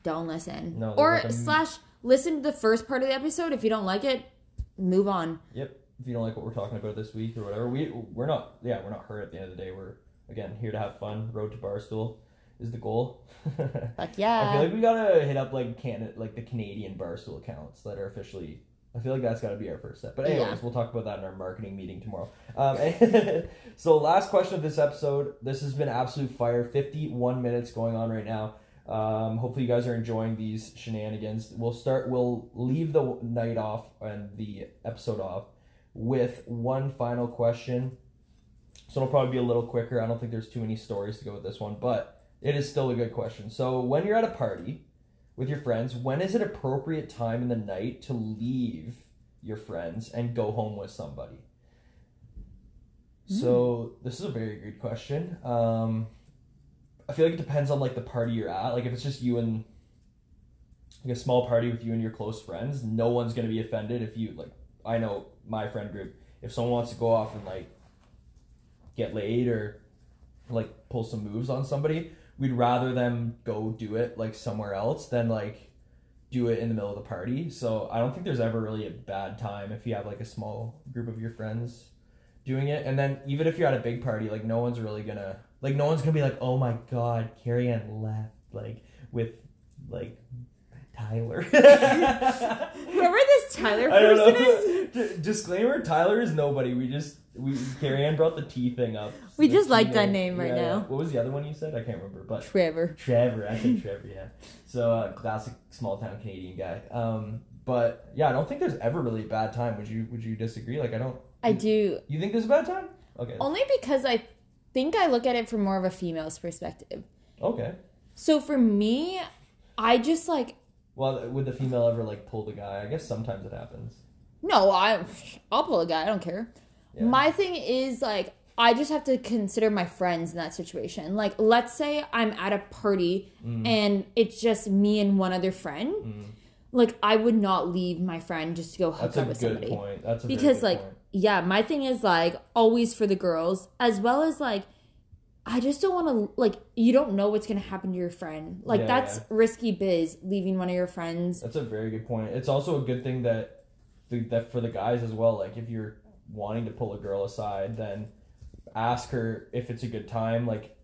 don't listen No, or like slash listen to the first part of the episode if you don't like it move on Yep. If you don't like what we're talking about this week or whatever, we we're not yeah we're not hurt at the end of the day. We're again here to have fun. Road to Barstool is the goal. like I feel like we gotta hit up like Canada, like the Canadian Barstool accounts that are officially. I feel like that's got to be our first step. But anyways, Yeah. we'll talk about that in our marketing meeting tomorrow. Um, so last question of this episode. This has been absolute fire. Fifty-one minutes going on right now. Um, hopefully you guys are enjoying these shenanigans. We'll start. We'll leave the night off and the episode off with one final question. So it'll probably be a little quicker. I don't think there's too many stories to go with this one, but it is still a good question. So when you're at a party with your friends, when is it appropriate time in the night to leave your friends and go home with somebody? So this is a very good question. Um, I feel like it depends on like the party you're at. Like if it's just you and like a small party with you and your close friends, no one's gonna be offended if you like. I know my friend group. If someone wants to go off and like get laid or like pull some moves on somebody, we'd rather them go do it like somewhere else than like do it in the middle of the party. So I don't think there's ever really a bad time if you have like a small group of your friends doing it. And then even if you're at a big party, like no one's really gonna like no one's gonna be like, oh my god, Carrie Ann left like with like Tyler. whoever this tyler I don't person is. D- Disclaimer: Tyler is nobody. We just we Carrie Ann brought the T thing up. We The just like that name right now. What was the other one you said? I can't remember. But trevor Trevor, I said Trevor. Yeah. So uh, classic small town Canadian guy. Um, but yeah, I don't think there's ever really a bad time. Would you Would you disagree? Like I don't. i do You think there's a bad time? Okay. only because i think i look at it from more of a female's perspective Okay. so for me i just like Well, would the female ever like pull the guy? I guess sometimes it happens. No, I I'll pull a guy. I don't care. Yeah. My thing is like I just have to consider my friends in that situation. Like let's say I'm at a party Mm. and it's just me and one other friend. Like I would not leave my friend just to go hook That's a up with good somebody. point. That's Because like point. yeah, my thing is like always for the girls as well as like I just don't want to like you don't know what's going to happen to your friend. Like Yeah, that's yeah. risky biz leaving one of your friends. That's a very good point. It's also a good thing that the, that for the guys as well. Like if you're wanting to pull a girl aside, then ask her if it's a good time. Like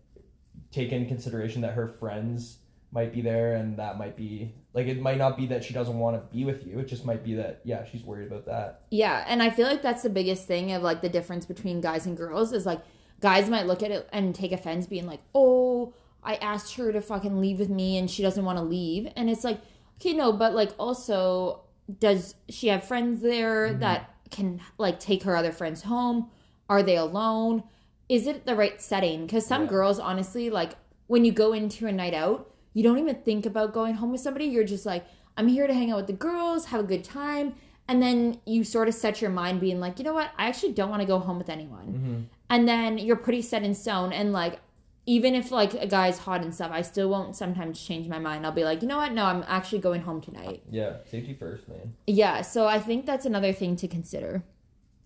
take in consideration that her friends might be there, and that might be like it might not be that she doesn't want to be with you. It just might be that yeah, she's worried about that. Yeah, and I feel like that's the biggest thing of like the difference between guys and girls is like guys might look at it and take offense, being like, "Oh, I asked her to fucking leave with me, and she doesn't want to leave," and it's like, okay, no, but like also, does she have friends there mm-hmm. that can like take her other friends home? Are they alone? Is it the right setting? Because some Yeah. girls, honestly, like when you go into a night out, you don't even think about going home with somebody. You're just like, I'm here to hang out with the girls, have a good time. And then you sort of set your mind being like, you know what? I actually don't want to go home with anyone. Mm-hmm. And then you're pretty set in stone. And like, even if like a guy's hot and stuff, I still won't sometimes change my mind. I'll be like, you know what? No, I'm actually going home tonight. Yeah, safety first, man. Yeah. So I think that's another thing to consider.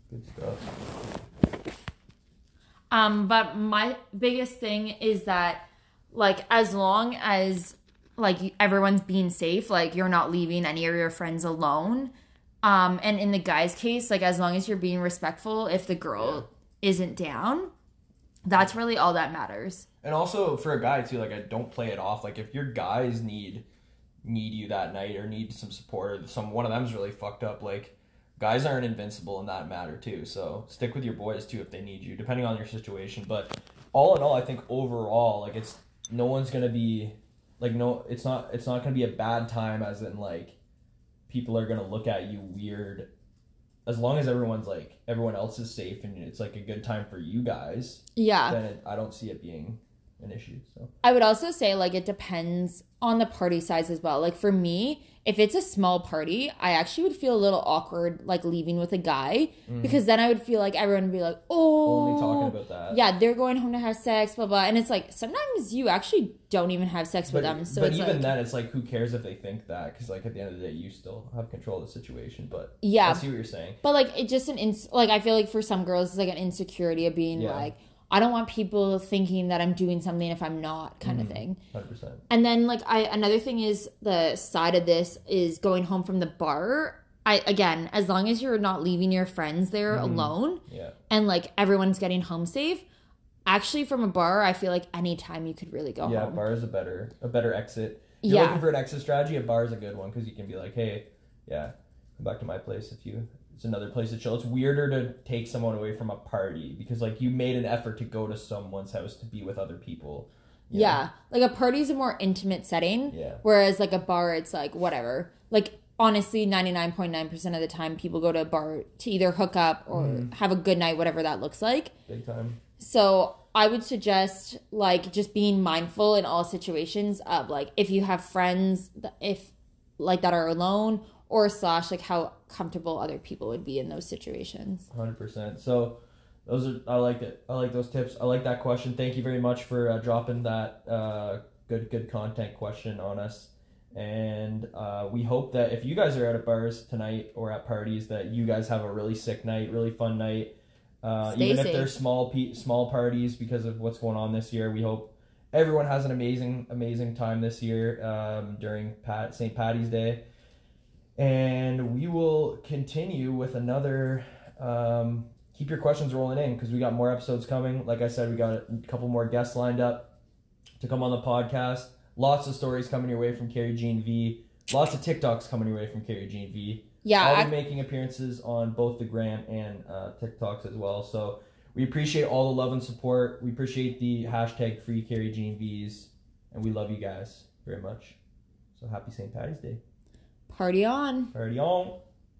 Good stuff. Um, but my biggest thing is that, like, as long as like everyone's being safe, like you're not leaving any of your friends alone. Um, and in the guy's case, like as long as you're being respectful, if the girl isn't down, that's really all that matters. And also for a guy too, like I don't play it off. Like if your guys need need you that night or need some support or some one of them's really fucked up, like guys aren't invincible in that matter too. So stick with your boys too if they need you, depending on your situation. But all in all, I think overall, like it's no one's gonna be like no it's not it's not gonna be a bad time as in like people are gonna look at you weird as long as everyone's like everyone else is safe and it's like a good time for you guys Yeah. then it, I don't see it being an issue. So I would also say like it depends on the party size as well. Like for me, if it's a small party, I actually would feel a little awkward like leaving with a guy mm. because then I would feel like everyone would be like, "Oh, only talking about that. yeah, they're going home to have sex, blah blah." And it's like sometimes you actually don't even have sex with them, so but even like, then, it's like who cares if they think that? Because like at the end of the day, you still have control of the situation. But Yeah. I see what you're saying. but like it just an ins- like I feel like for some girls it's like an insecurity of being Yeah. like, I don't want people thinking that I'm doing something if I'm not, kind of mm-hmm. thing. Hundred percent. And then like I another thing is the side of this is going home from the bar. I again, as long as you're not leaving your friends there mm-hmm. alone Yeah. and like everyone's getting home safe, actually from a bar, I feel like anytime you could really go Yeah. home. Yeah, bar is a better a better exit. If you're Yeah. looking for an exit strategy. A bar is a good one because you can be like, hey, yeah, come back to my place if you. It's another place to chill. It's weirder to take someone away from a party because like you made an effort to go to someone's house to be with other people. know? Yeah. Like a party's a more intimate setting. Yeah. Whereas like a bar it's like whatever. Like honestly 99.9% of the time people go to a bar to either hook up or Mm-hmm. have a good night whatever that looks like. Big time. So I would suggest like just being mindful in all situations of like if you have friends if like that are alone or slash like how comfortable other people would be in those situations. Hundred percent. So those are I like it. I like those tips. I like that question. Thank you very much for uh, dropping that uh, good good content question on us. And uh, we hope that if you guys are out at bars tonight or at parties, that you guys have a really sick night, really fun night. Uh, even if they're small pe- small parties because of what's going on this year, we hope everyone has an amazing amazing time this year um, during Pat St. Patty's Day. And we will continue with another um, keep your questions rolling in because we got more episodes coming. Like I said, we got a couple more guests lined up to come on the podcast. Lots of stories coming your way from Carrie Jean V. Lots of TikToks coming your way from Carrie Jean V. Yeah, I'll I- be making appearances on both the gram and uh, TikToks as well. So we appreciate all the love and support. We appreciate the hashtag free Carrie Jean V's, and we love you guys very much. So happy St. Patty's Day. Party on. Party on.